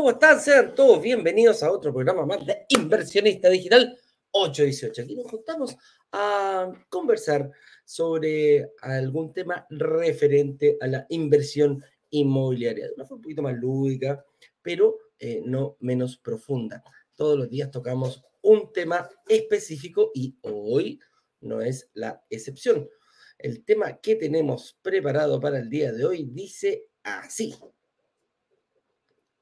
¿cómo están? Sean todos bienvenidos a otro programa más de Inversionista Digital 818. Aquí nos juntamos a conversar sobre algún tema referente a la inversión inmobiliaria, de una forma un poquito más lúdica, pero eh, no menos profunda. Todos los días tocamos un tema específico y hoy no es la excepción. El tema que tenemos preparado para el día de hoy dice así.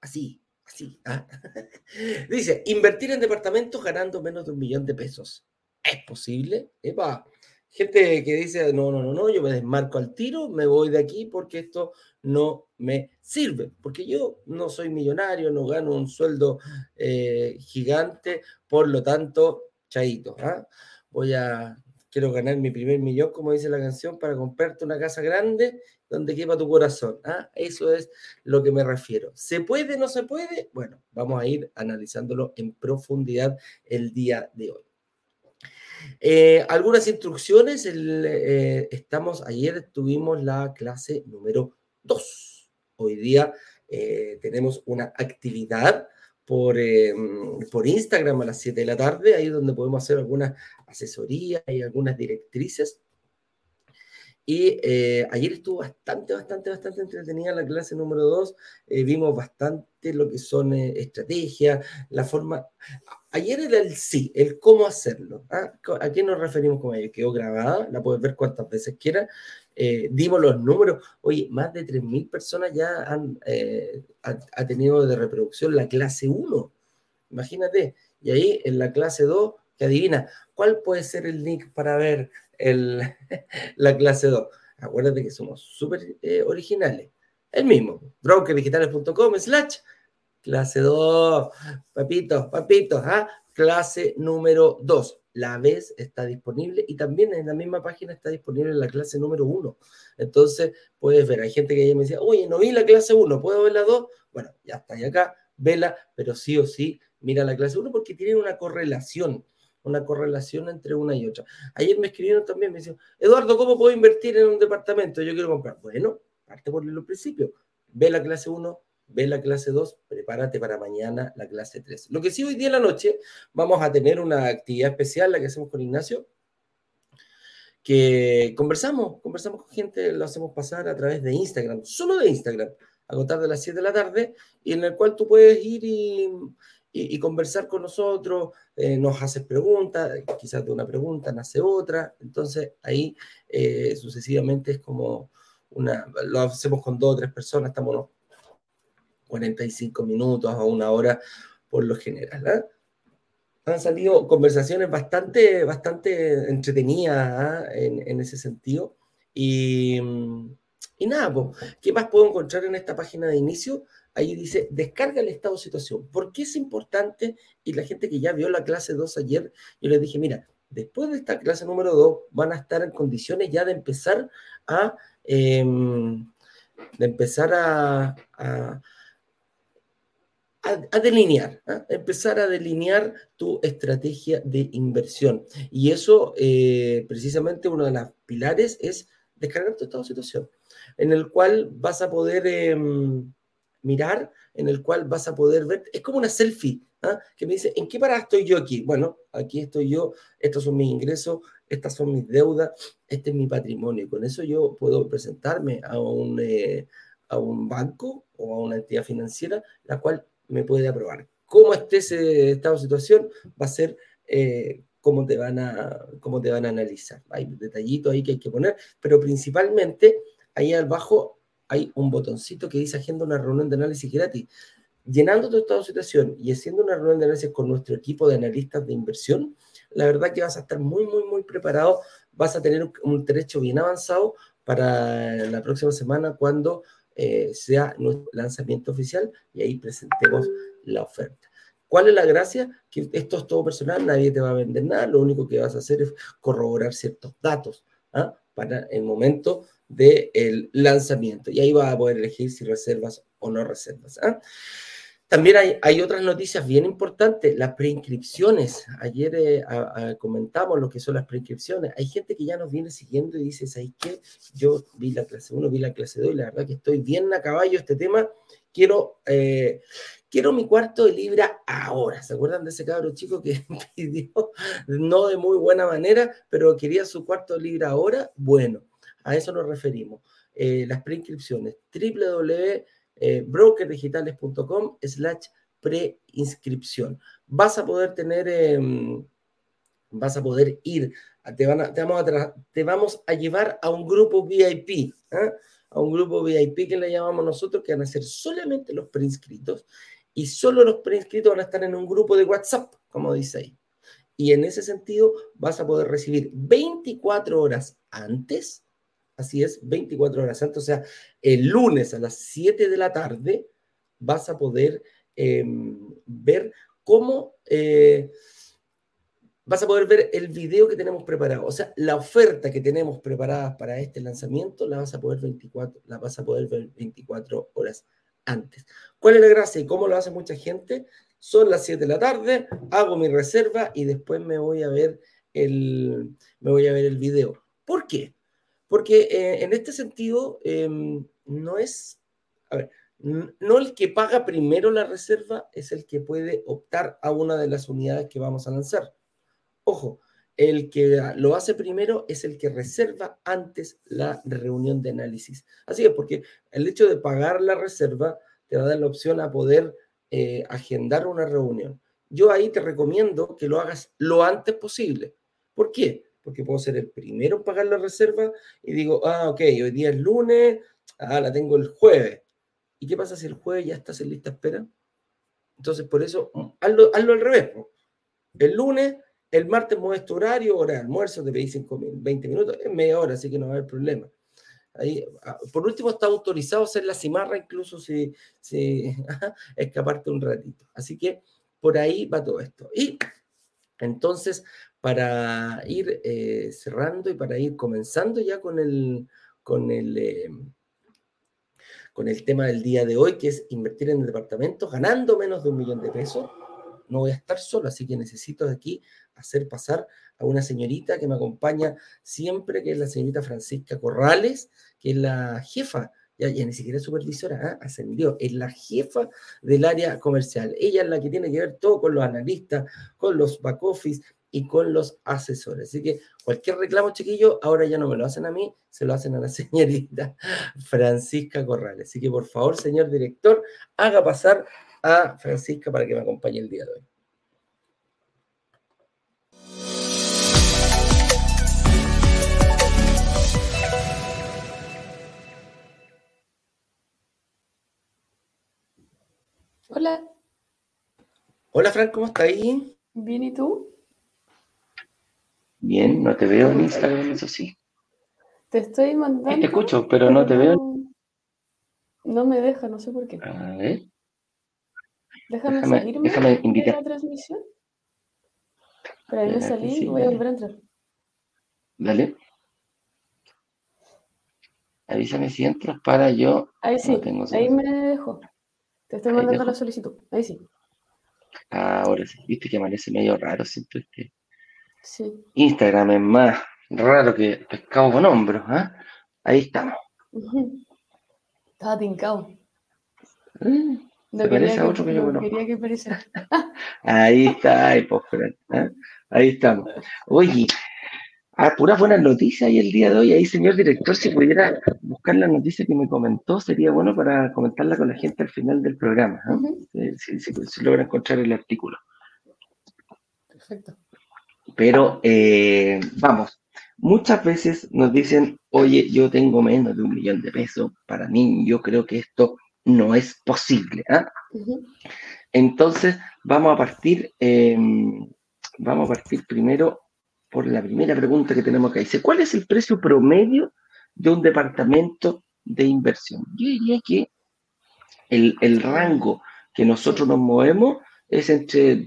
Así, así. Dice, invertir en departamentos ganando menos de un millón de pesos. ¿Es posible? Epa. Gente que dice, no, no, no, no, yo me desmarco al tiro, me voy de aquí porque esto no me sirve, porque yo no soy millonario, no gano un sueldo eh, gigante, por lo tanto, chaito, ¿ah? voy a, quiero ganar mi primer millón, como dice la canción, para comprarte una casa grande donde quepa tu corazón. ¿ah? Eso es lo que me refiero. ¿Se puede, no se puede? Bueno, vamos a ir analizándolo en profundidad el día de hoy. Eh, algunas instrucciones, eh, estamos, ayer tuvimos la clase número 2. Hoy día eh, tenemos una actividad por, por Instagram a las 7 de la tarde, ahí donde podemos hacer algunas asesorías y algunas directrices y eh, ayer estuvo bastante, bastante, bastante entretenida la clase número 2. Eh, vimos bastante lo que son eh, estrategias, la forma... Ayer era el sí, el cómo hacerlo. ¿ah? ¿A qué nos referimos con ello? Quedó grabada, la puedes ver cuantas veces quieras. dimos los números. Oye, más de 3.000 personas ya han ha, tenido de reproducción la clase 1. Imagínate. Y ahí en la clase 2, que adivina, ¿cuál puede ser el link para ver la clase 2. Acuérdate que somos súper eh, originales. El mismo, brokerdigitales.com slash clase 2. Papito, papito, ¿ah? clase número 2. La vez está disponible y también en la misma página está disponible la clase número 1. Entonces puedes ver, hay gente que ya me decía, oye, no vi la clase 1, ¿puedo ver la 2? Bueno, ya está ahí acá, vela, pero sí o sí, mira la clase 1 porque tienen una correlación una correlación entre una y otra. Ayer me escribieron también, me decían, Eduardo, ¿cómo puedo invertir en un departamento? Yo quiero comprar. Bueno, parte por el principio. Ve la clase 1, ve la clase 2, prepárate para mañana la clase 3. Lo que sí, hoy día en la noche vamos a tener una actividad especial, la que hacemos con Ignacio, que conversamos, conversamos con gente, lo hacemos pasar a través de Instagram, solo de Instagram, a contar de las 7 de la tarde, y en el cual tú puedes ir y y, conversar con nosotros, eh, nos haces preguntas, quizás de una pregunta nace otra, entonces ahí eh, sucesivamente es como una, lo hacemos con dos o tres personas, estamos unos 45 minutos a una hora por lo general. ¿ah? Han salido conversaciones bastante, bastante entretenidas ¿ah? en, en, ese sentido. Y, y nada, ¿qué más puedo encontrar en esta página de inicio? ahí dice, descarga el estado de situación. ¿Por qué es importante? Y la gente que ya vio la clase 2 ayer, yo les dije, mira, después de esta clase número 2 van a estar en condiciones ya de empezar a, em, de empezar a, a, delinear, ¿ah? empezar a delinear tu estrategia de inversión. Y eso, eh, precisamente, uno de los pilares es descargar tu estado de situación, en el cual vas a poder... Em, mirar en el cual vas a poder ver, es como una selfie, ¿ah? que me dice, ¿en qué parada estoy yo aquí? Bueno, aquí estoy yo, estos son mis ingresos, estas son mis deudas, este es mi patrimonio. Y con eso yo puedo presentarme a un, eh, a un banco o a una entidad financiera, la cual me puede aprobar. Cómo esté ese estado de situación va a ser eh, cómo, te van a, cómo te van a analizar. Hay detallitos ahí que hay que poner, pero principalmente ahí abajo hay un botoncito que dice agenda una reunión de análisis gratis. Llenando tu estado de situación y haciendo una reunión de análisis con nuestro equipo de analistas de inversión, la verdad que vas a estar muy, muy, muy preparado. Vas a tener un derecho bien avanzado para la próxima semana cuando eh, sea nuestro lanzamiento oficial y ahí presentemos la oferta. ¿Cuál es la gracia? Que esto es todo personal, nadie te va a vender nada, lo único que vas a hacer es corroborar ciertos datos ¿ah? para el momento del lanzamiento. Y ahí vas a poder elegir si reservas o no reservas. ¿ah? También hay, otras noticias bien importantes, las preinscripciones. Ayer eh, comentamos lo que son las preinscripciones. Hay gente que ya nos viene siguiendo y dice, ¿sabes qué? Yo vi la clase 1, vi la clase 2 y la verdad que estoy bien a caballo este tema. Quiero, eh, quiero mi cuarto de libra ahora. ¿Se acuerdan de ese cabro chico que pidió, no de muy buena manera, pero quería su cuarto de libra ahora? Bueno, a eso nos referimos. Eh, las preinscripciones. www eh, slash preinscripción. Vas a poder tener, em, vas a poder ir, te, vamos a te, vamos a llevar a un grupo VIP, ¿eh? a un grupo VIP que le llamamos nosotros, que van a ser solamente los preinscritos, y solo los preinscritos van a estar en un grupo de WhatsApp, como dice ahí. Y en ese sentido vas a poder recibir 24 horas antes Así es, 24 horas antes. O sea, el lunes a las 7 de la tarde vas a poder em, ver cómo... Eh, vas a poder ver el video que tenemos preparado. O sea, la oferta que tenemos preparada para este lanzamiento la vas a poder, 24, la vas a poder ver 24 horas antes. ¿Cuál es la gracia y cómo lo hace mucha gente? Son las 7 de la tarde, hago mi reserva y después me voy a ver el, me voy a ver el video. ¿Por qué? Porque eh, en este sentido, em, no es, a ver, no el que paga primero la reserva es el que puede optar a una de las unidades que vamos a lanzar. Ojo, el que lo hace primero es el que reserva antes la reunión de análisis. Así es, porque el hecho de pagar la reserva te va a dar la opción a poder eh, agendar una reunión. Yo ahí te recomiendo que lo hagas lo antes posible. ¿Por qué? Porque puedo ser el primero en pagar la reserva y digo, ah, ok, hoy día es lunes, ah, la tengo el jueves. ¿Y qué pasa si el jueves ya estás en lista espera? Entonces, por eso, mm, hazlo, al revés. El lunes, el martes mueves tu horario, hora de almuerzo, te pedí 5, 20 minutos, es media hora, así que no va a haber problema. Ahí, ah, por último, está autorizado hacer la cimarra, incluso si, si escaparte un ratito. Así que por ahí va todo esto. Y entonces, para ir eh, cerrando y para ir comenzando ya con el, con el, eh, con el tema del día de hoy, que es invertir en el departamento ganando menos de un millón de pesos. No voy a estar solo, así que necesito de aquí hacer pasar a una señorita que me acompaña siempre, que es la señorita Francisca Corrales, que es la jefa ya, ni siquiera es supervisora, ¿ah? ascendió, es la jefa del área comercial. Ella es la que tiene que ver todo con los analistas, con los back office, y con los asesores. Así que cualquier reclamo, chiquillo, ahora ya no me lo hacen a mí, se lo hacen a la señorita Francisca Corrales. Así que por favor, señor director, haga pasar a Francisca para que me acompañe el día de hoy. Hola. Hola, Fran, ¿cómo estás ahí? Bien, ¿y tú? Bien, no te veo en Instagram, eso sí. Te estoy mandando. te escucho, pero no te veo. No me deja, no sé por qué. A ver. Déjame, salirme déjame invitar. de la transmisión. Pero ahí me salí y voy a volver a entrar. Dale. Avísame si entras para yo. Ahí sí, ahí me dejo. Te estoy mandando la solicitud. Ahí sí. ahora sí, viste que amanece medio raro siempre este. Instagram es más raro que pescado con hombros. ¿eh? Ahí estamos. Estaba tincado. Mm, no parece a otro que, yo conozco. Quería que pareciera. ahí está, ahí, pues, ¿eh? ahí estamos. Oye, a puras buenas noticias y el día de hoy, ahí señor director, si pudiera buscar la noticia que me comentó, sería bueno para comentarla con la gente al final del programa, ¿eh? si, si logra encontrar el artículo. Perfecto. Pero eh, vamos, muchas veces nos dicen, oye, yo tengo menos de un millón de pesos, para mí yo creo que esto no es posible. ¿ah? Entonces, vamos a partir, em, vamos a partir primero por la primera pregunta que tenemos acá. Dice, ¿cuál es el precio promedio de un departamento de inversión? Yo diría que el, el rango que nosotros nos movemos es entre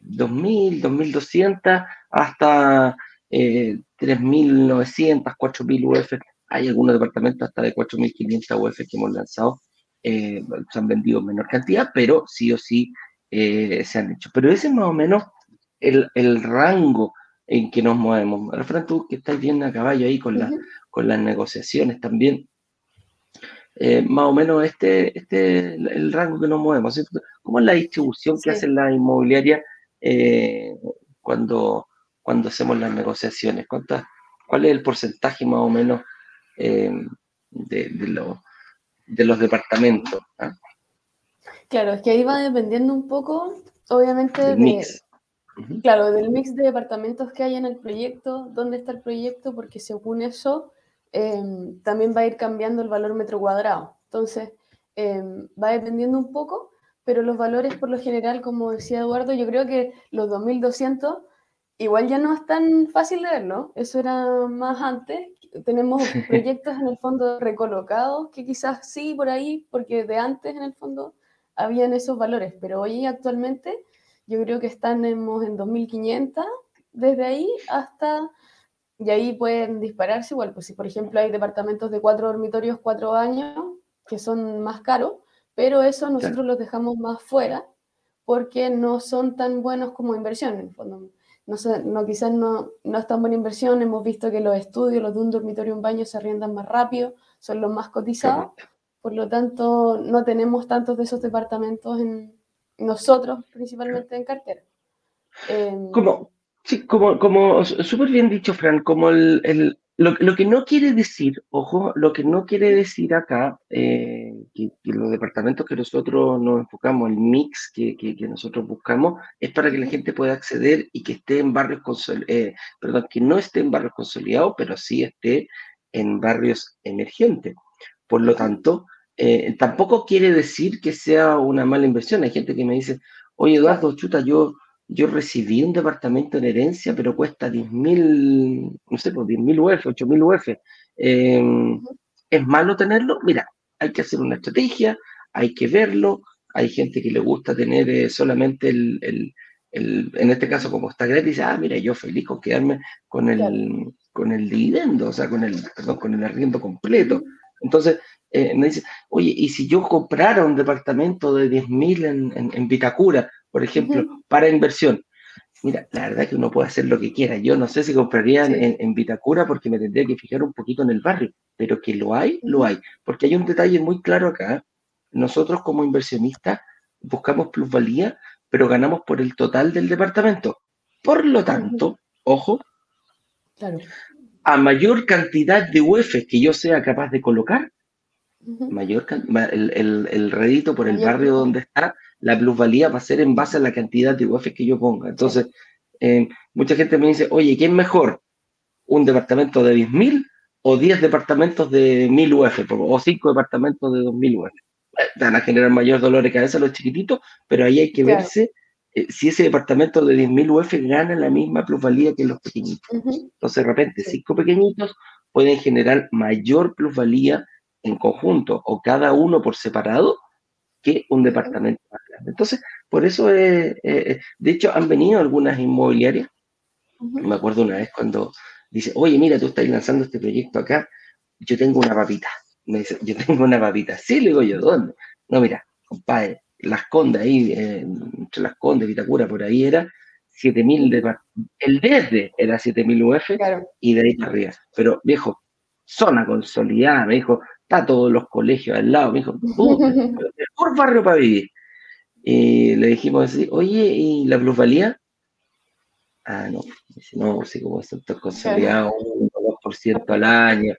2.000, 2.200 hasta eh, 3.900, 4.000 UF. Hay algunos departamentos hasta de 4.500 UF que hemos lanzado eh, se han vendido en menor cantidad, pero sí o sí eh, se han hecho. Pero ese es más o menos el, el rango en que nos movemos. Refrán, tú que estás bien a caballo ahí con, la, con las negociaciones también, eh, más o menos este, este el rango que nos movemos. ¿Cómo es la distribución que hacen las inmobiliarias cuando, cuando hacemos las negociaciones? ¿Cuántas, ¿Cuál es el porcentaje más o menos de, de, de los departamentos? ¿ah? Claro, es que ahí va dependiendo un poco, obviamente, del mix. Claro, del mix de departamentos que hay en el proyecto, dónde está el proyecto, porque según eso em, también va a ir cambiando el valor metro cuadrado. Entonces, em, va dependiendo un poco, pero los valores por lo general, como decía Eduardo, yo creo que los 2200 igual ya no es tan fácil de ver, ¿no? Eso era más antes. Tenemos proyectos en el fondo recolocados, que quizás sí por ahí, porque de antes en el fondo habían esos valores, pero hoy actualmente yo creo que están en 2.500 desde ahí hasta, y ahí pueden dispararse igual, pues si por ejemplo hay departamentos de cuatro dormitorios, cuatro baños, que son más caros, pero eso nosotros los dejamos más fuera porque no son tan buenos como inversión, en el fondo. No, no, quizás no, no es tan buena inversión, hemos visto que los estudios, los de un dormitorio y un baño se arriendan más rápido, son los más cotizados, por lo tanto, no tenemos tantos de esos departamentos en nosotros, principalmente en cartera. Como, sí, como, como súper bien dicho, Fran, como el, lo, que no quiere decir, ojo, lo que no quiere decir acá, eh, que, los departamentos que nosotros nos enfocamos, el mix que, que, nosotros buscamos, es para que la gente pueda acceder y que esté en barrios eh, perdón, que no esté en barrios consolidados, pero sí esté en barrios emergentes. Por lo tanto, eh, tampoco quiere decir que sea una mala inversión. Hay gente que me dice, oye Eduardo, chuta, yo, yo recibí un departamento en herencia, pero cuesta 10 mil, no sé, pues 10 mil UF, 8 mil UF. ¿Es malo tenerlo? Mira, hay que hacer una estrategia, hay que verlo. Hay gente que le gusta tener eh, solamente el, el, en este caso, como está gratis, ah, mira, yo feliz con quedarme con el, con el dividendo, o sea, con el, perdón, con el arriendo completo. Entonces, eh, me dice, oye, ¿y si yo comprara un departamento de 10.000 en, en, Vitacura, por ejemplo, para inversión? Mira, la verdad es que uno puede hacer lo que quiera. Yo no sé si compraría en, Vitacura porque me tendría que fijar un poquito en el barrio, pero que lo hay, lo hay. Porque hay un detalle muy claro acá. Nosotros como inversionistas buscamos plusvalía, pero ganamos por el total del departamento. Por lo tanto, ojo, a mayor cantidad de UF que yo sea capaz de colocar, mayor el, el, el, rédito por el barrio donde está, la plusvalía va a ser en base a la cantidad de UF que yo ponga. Entonces, eh, mucha gente me dice, oye, ¿qué es mejor? ¿Un departamento de 10.000 o 10 departamentos de 1.000 UF? O 5 departamentos de 2.000 UF. Van a generar mayor dolor de cabeza los chiquititos, pero ahí hay que verse eh, si ese departamento de 10.000 UF gana la misma plusvalía que los pequeñitos. Entonces, de repente, 5 pequeñitos pueden generar mayor plusvalía en conjunto o cada uno por separado que un departamento más grande. Entonces, por eso, de hecho, han venido algunas inmobiliarias. Me acuerdo una vez cuando dice, oye, mira, tú estás lanzando este proyecto acá, yo tengo una papita. Me dice, yo tengo una papita. Sí, le digo yo, ¿dónde? No, mira, compadre, Las Condes, ahí, eh, entre Las Condes, Vitacura, por ahí era 7000 de El desde era 7000 UF y de ahí para arriba. Pero, viejo, zona consolidada, me dijo, está todos los colegios al lado. Me dijo, mejor barrio para vivir. Y le dijimos así, oye, ¿y la plusvalía? Ah, no, no, sí, como sector consolidado, un 2% al año.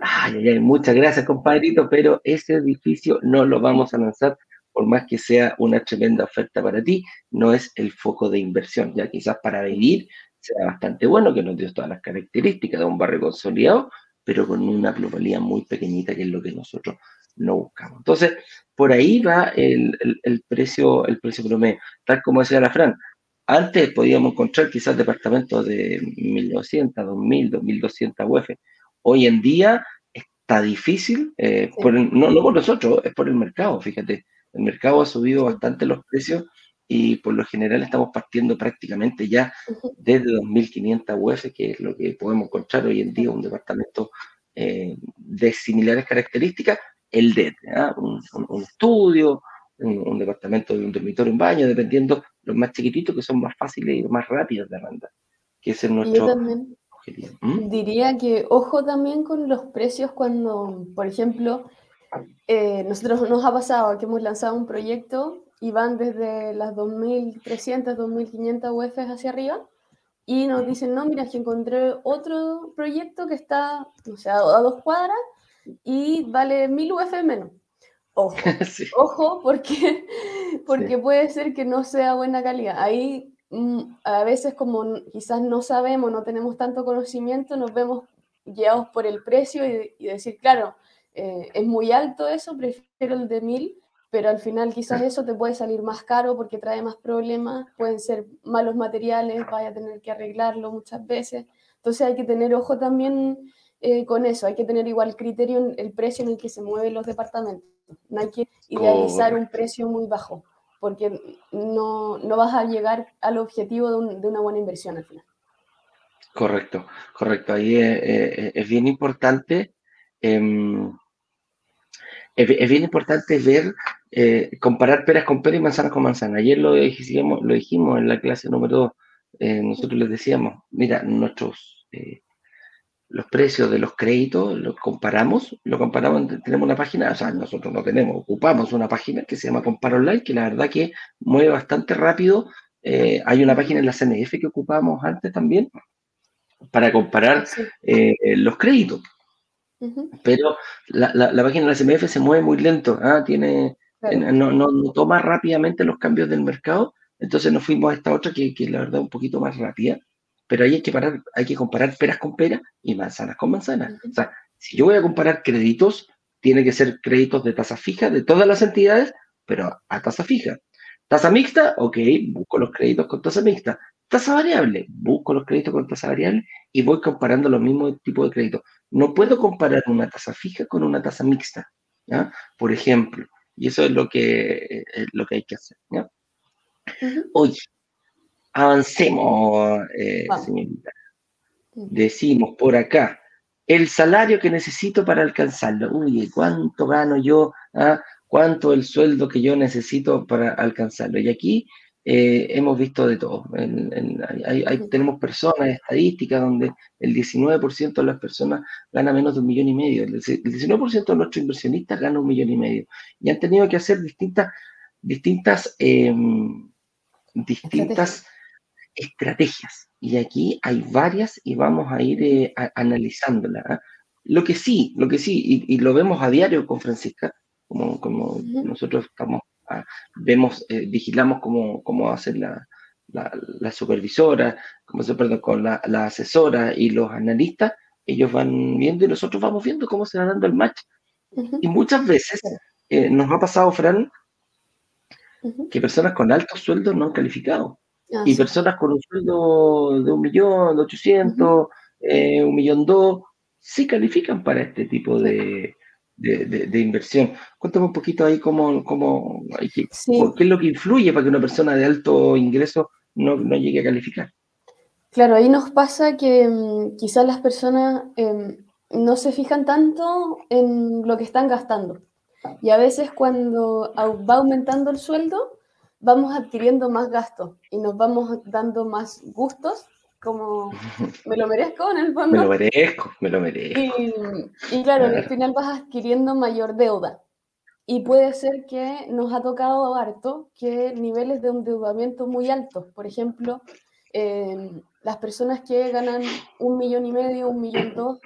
Ay, ay, ay, muchas gracias, compadrito, pero ese edificio no lo vamos a lanzar, por más que sea una tremenda oferta para ti, no es el foco de inversión. Ya quizás para vivir sea bastante bueno, que nos dio todas las características de un barrio consolidado, pero con una plusvalía muy pequeñita, que es lo que nosotros no buscamos. Entonces, por ahí va el, precio, el precio promedio. Tal como decía la Fran, antes podíamos encontrar quizás departamentos de 1.900, 2.000, 2.200 UF. Hoy en día está difícil, eh, no, no por nosotros, es por el mercado, fíjate. El mercado ha subido bastante los precios y por lo general estamos partiendo prácticamente ya desde 2.500 UF, que es lo que podemos encontrar hoy en día, un departamento eh, de similares características, el DED, un, estudio, un, departamento de un dormitorio, un baño, dependiendo los más chiquititos que son más fáciles y más rápidos de arrendar, que es nuestro objetivo. ¿Mm? Diría que ojo también con los precios cuando, por ejemplo, eh, nosotros nos ha pasado que hemos lanzado un proyecto y van desde las 2.300, 2.500 UF hacia arriba y nos dicen, no, mira, que encontré otro proyecto que está, o sea, a dos cuadras y vale 1.000 UF menos. Ojo, ojo, porque, porque puede ser que no sea buena calidad. Ahí mm, a veces como quizás no sabemos, no tenemos tanto conocimiento, nos vemos guiados por el precio y, y decir, claro, eh, es muy alto eso, prefiero el de 1000, pero al final quizás eso te puede salir más caro porque trae más problemas, pueden ser malos materiales, vaya a tener que arreglarlo muchas veces. Entonces hay que tener ojo también eh, con eso, hay que tener igual criterio en el precio en el que se mueven los departamentos. No hay que idealizar un precio muy bajo, porque no, no vas a llegar al objetivo de, de, una buena inversión al final. Correcto, correcto. Ahí es, es bien importante. Eh, es, bien importante ver, eh, comparar peras con peras y manzanas con manzanas. Ayer lo dijimos, lo dijimos en la clase número 2. Eh, nosotros les decíamos, mira, nuestros eh, los precios de los créditos los comparamos, lo comparamos, tenemos una página, o sea, nosotros no tenemos, ocupamos una página que se llama Compar Online, que la verdad que mueve bastante rápido. hay una página en la CNF que ocupamos antes también para comparar los créditos. Pero la, la, página de la CMF se mueve muy lento, ¿ah? Tiene, no, no, toma rápidamente los cambios del mercado, entonces nos fuimos a esta otra que, que la verdad un poquito más rápida, pero ahí hay que, parar, hay que comparar peras con peras y manzanas con manzanas. O sea, si yo voy a comparar créditos, tiene que ser créditos de tasa fija de todas las entidades, pero a tasa fija. Tasa mixta, ok, busco los créditos con tasa mixta. Tasa variable, busco los créditos con tasa variable y voy comparando los mismos tipos de créditos. No puedo comparar una tasa fija con una tasa mixta, ¿ya? por ejemplo. Y eso es lo que, lo que hay que hacer. ¿ya? Oye, avancemos, eh, señorita. Decimos por acá, el salario que necesito para alcanzarlo. Uy, ¿cuánto gano yo? ¿Ah? ¿Cuánto el sueldo que yo necesito para alcanzarlo? Y aquí eh, hemos visto de todo. tenemos personas, estadísticas, donde el 19% de las personas gana menos de un millón y medio. El, 19% de nuestros inversionistas gana un millón y medio. Y han tenido que hacer distintas, distintas, em, distintas estrategias. Y aquí hay varias y vamos a ir eh, analizándolas. ¿ah? Lo que sí, lo que sí, y, lo vemos a diario con Francisca, como, como nosotros estamos vemos, eh, vigilamos cómo, cómo hace la, la, supervisora, cómo se perdón, con la, asesora y los analistas, ellos van viendo y nosotros vamos viendo cómo se va dando el match. Y muchas veces eh, nos ha pasado, Fran, que personas con altos sueldos no han calificado. Ah, y personas con un sueldo de un millón, de ochocientos, eh, un millón dos, sí califican para este tipo de, de, inversión. Cuéntame un poquito ahí cómo, cómo qué, es lo que influye para que una persona de alto ingreso no, llegue a calificar. Claro, ahí nos pasa que mm, quizás las personas em, no se fijan tanto en lo que están gastando. Y a veces cuando va aumentando el sueldo, vamos adquiriendo más gastos y nos vamos dando más gustos como me lo merezco en el fondo. Me lo merezco, me lo merezco. Y, claro, al final vas adquiriendo mayor deuda. Y puede ser que nos ha tocado harto que niveles de endeudamiento muy altos, por ejemplo, em, las personas que ganan un millón y medio, un millón dos,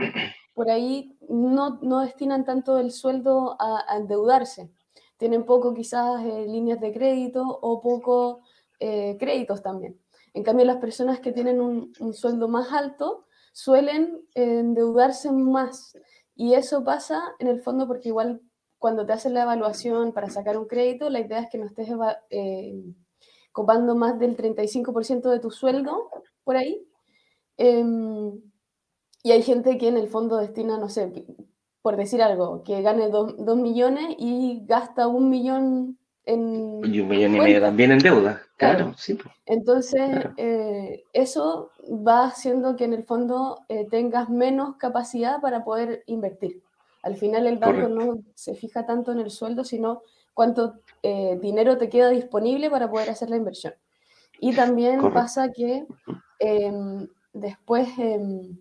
por ahí no, no destinan tanto el sueldo a, endeudarse. Tienen poco quizás eh, líneas de crédito o poco eh, créditos también. En cambio, las personas que tienen un, sueldo más alto suelen endeudarse más. Y eso pasa en el fondo porque igual cuando te hacen la evaluación para sacar un crédito, la idea es que no estés eh, copando más del 35% de tu sueldo por ahí. Em, y hay gente que en el fondo destina, no sé, por decir algo, que gane 2 millones y gasta un millón en... Y un millón y medio también en deuda. Claro, sí. Entonces, eh, eso va haciendo que en el fondo eh, tengas menos capacidad para poder invertir. Al final el banco no se fija tanto en el sueldo, sino cuánto eh, dinero te queda disponible para poder hacer la inversión. Y también pasa que em, después em,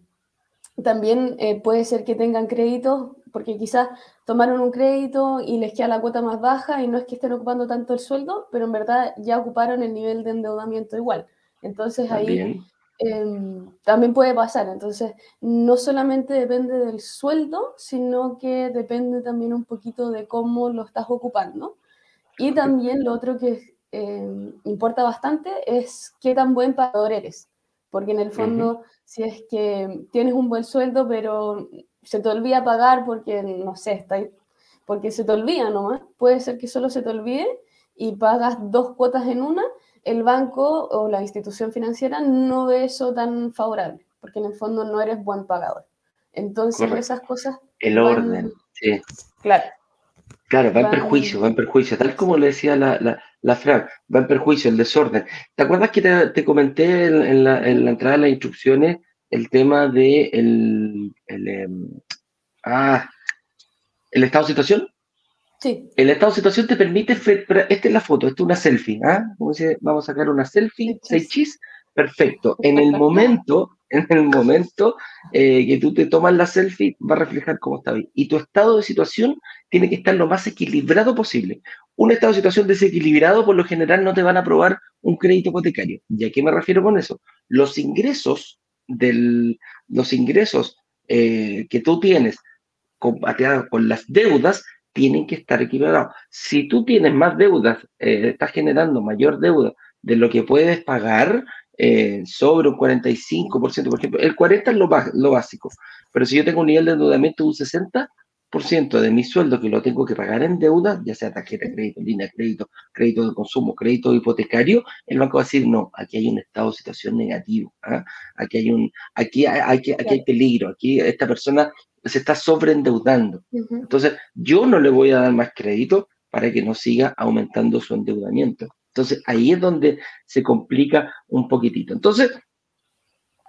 también puede ser que tengan créditos, porque quizás tomaron un crédito y les queda la cuota más baja y no es que estén ocupando tanto el sueldo, pero en verdad ya ocuparon el nivel de endeudamiento igual. Entonces ahí em, también puede pasar. Entonces no solamente depende del sueldo, sino que depende también un poquito de cómo lo estás ocupando. Y también lo otro que em, importa bastante es qué tan buen pagador eres. Porque en el fondo, si es que tienes un buen sueldo, pero se te olvida pagar porque, no sé, está ahí, porque se te olvida nomás, puede ser que solo se te olvide y pagas dos cuotas en una, el banco o la institución financiera no ve eso tan favorable, porque en el fondo no eres buen pagador. Entonces esas cosas... El orden, sí. Claro. Claro, va en perjuicio, va en perjuicio, tal como le decía la, la, la Fran, va en perjuicio, el desorden. ¿Te acuerdas que te, comenté en, la, entrada de las instrucciones el tema de el, el, em, ah, el estado de situación? Sí. El estado de situación te permite, esta es la foto, esta es una selfie, ¿ah? Vamos a sacar una selfie, seis chis, perfecto. En el momento, en el momento eh, que tú te tomas la selfie, va a reflejar cómo está bien. Y tu estado de situación tiene que estar lo más equilibrado posible. Un estado de situación desequilibrado, por lo general, no te van a aprobar un crédito hipotecario. ¿Y a qué me refiero con eso? Los ingresos del, los ingresos eh, que tú tienes con, con las deudas tienen que estar equilibrados. Si tú tienes más deudas, eh, estás generando mayor deuda de lo que puedes pagar, eh, sobre un 45%, por ejemplo, el 40% es lo, lo, básico, pero si yo tengo un nivel de endeudamiento de un 60% de mi sueldo que lo tengo que pagar en deuda, ya sea tarjeta de crédito, línea de crédito, crédito de consumo, crédito hipotecario, el banco va a decir, no, aquí hay un estado de situación negativo, ¿ah? aquí, hay un, aquí, hay, aquí, hay peligro, aquí esta persona se está sobreendeudando. Entonces, yo no le voy a dar más crédito para que no siga aumentando su endeudamiento. Entonces ahí es donde se complica un poquitito. Entonces,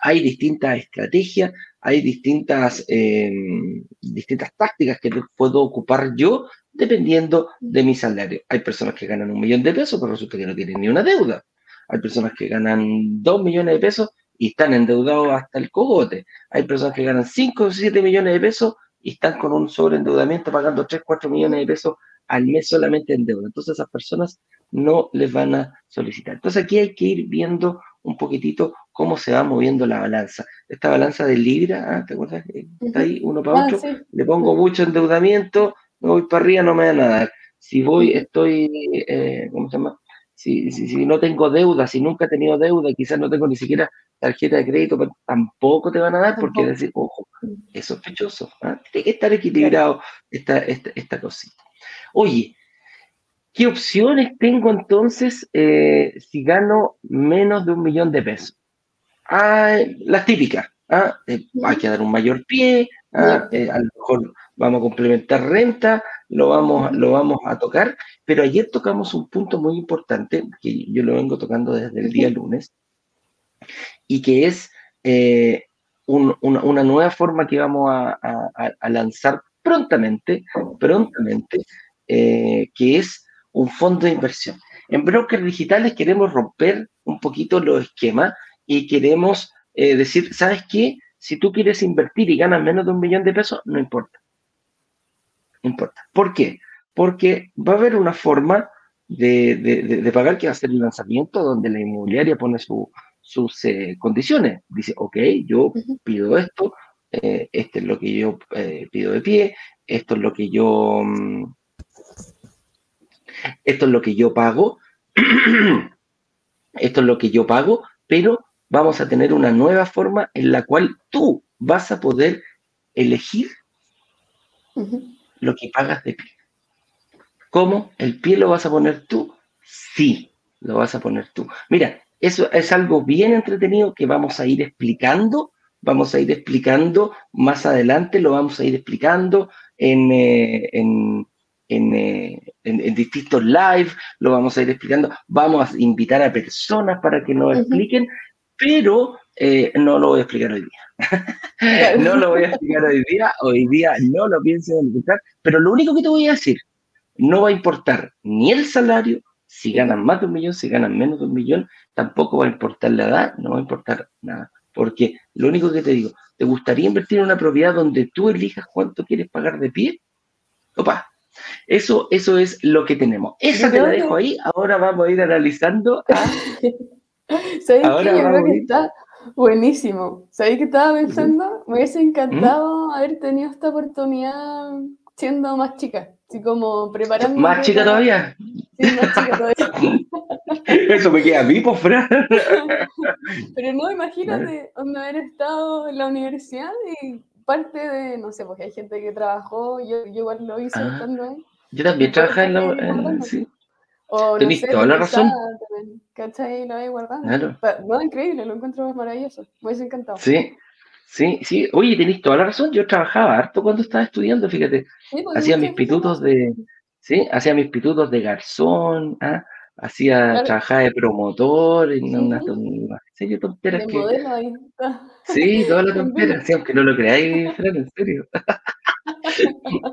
hay distintas estrategias, hay distintas, em, distintas tácticas que puedo ocupar yo dependiendo de mi salario. Hay personas que ganan un millón de pesos, pero resulta que no tienen ni una deuda. Hay personas que ganan dos millones de pesos y están endeudados hasta el cogote. Hay personas que ganan cinco o siete millones de pesos y están con un sobreendeudamiento pagando tres, cuatro millones de pesos al mes solamente en deuda. Entonces esas personas no les van a solicitar. Entonces aquí hay que ir viendo un poquitito cómo se va moviendo la balanza. Esta balanza de Libra, ¿ah? ¿te acuerdas? Está ahí uno para ah, otro, le pongo mucho endeudamiento, me voy para arriba, no me van a dar. Si voy, estoy, eh, ¿cómo se llama? Si, si, no tengo deuda, si nunca he tenido deuda, quizás no tengo ni siquiera tarjeta de crédito, pero tampoco te van a dar porque decir, ojo, es sospechoso. ¿ah? Tiene que estar equilibrado esta, esta, esta cosita. Oye, ¿Qué opciones tengo entonces eh, si gano menos de un millón de pesos? Ah, las típicas. ¿ah? Eh, hay que dar un mayor pie, ¿ah? eh, a lo mejor vamos a complementar renta, lo vamos, lo vamos a tocar, pero ayer tocamos un punto muy importante que yo lo vengo tocando desde el día lunes y que es una, nueva forma que vamos a, a lanzar prontamente, prontamente, que es un fondo de inversión. En brokers digitales queremos romper un poquito los esquemas y queremos eh, decir, ¿sabes qué? Si tú quieres invertir y ganas menos de un millón de pesos, no importa. No importa. ¿Por qué? Porque va a haber una forma de, pagar que va a ser el lanzamiento donde la inmobiliaria pone sus eh, condiciones. Dice, ok, yo pido esto, eh, este es lo que yo pido de pie, esto es lo que yo... Mm, esto es lo que yo pago, esto es lo que yo pago, pero vamos a tener una nueva forma en la cual tú vas a poder elegir lo que pagas de pie. ¿Cómo? ¿El pie lo vas a poner tú? Sí, lo vas a poner tú. Mira, eso es algo bien entretenido que vamos a ir explicando, vamos a ir explicando más adelante, lo vamos a ir explicando en, eh, en, eh, en, distintos live, lo vamos a ir explicando, vamos a invitar a personas para que nos expliquen, pero eh, no lo voy a explicar hoy día. no lo voy a explicar hoy día, hoy día no lo pienso explicar, pero lo único que te voy a decir, no va a importar ni el salario, si ganan más de un millón, si ganan menos de un millón, tampoco va a importar la edad, no va a importar nada. Porque lo único que te digo, ¿te gustaría invertir en una propiedad donde tú elijas cuánto quieres pagar de pie? Opa, eso, eso es lo que tenemos. Esa te la dejo ahí, ahora vamos a ir analizando. Ahora Yo creo que está buenísimo. ¿Sabéis que estaba pensando? Me hubiese encantado haber tenido esta oportunidad siendo más chica. Así como preparando. ¿Más chica todavía? Sí, más chica todavía. Eso me queda a mí, por Fran. Pero no, imagínate, donde haber estado en la universidad y parte de, no sé, porque hay gente que trabajó, yo, yo igual lo hice ah, estando ahí. Yo también trabajé en la. sí. O, Tenís toda la razón. ¿Cachai? Lo voy guardando. Claro. No, increíble, lo encuentro maravilloso. Me hubiese encantado. Sí, Sí, sí, oye, tenéis toda la razón, yo trabajaba harto cuando estaba estudiando, fíjate, pues, hacía mis pitutos de, sí, hacía mis pitutos de garzón, ¿ah? hacía, trabajar de promotor, en sí. una, serie tonteras que... Modelo ahí. Sí, todas las tonteras, sí, aunque no lo creáis, Fran, en serio.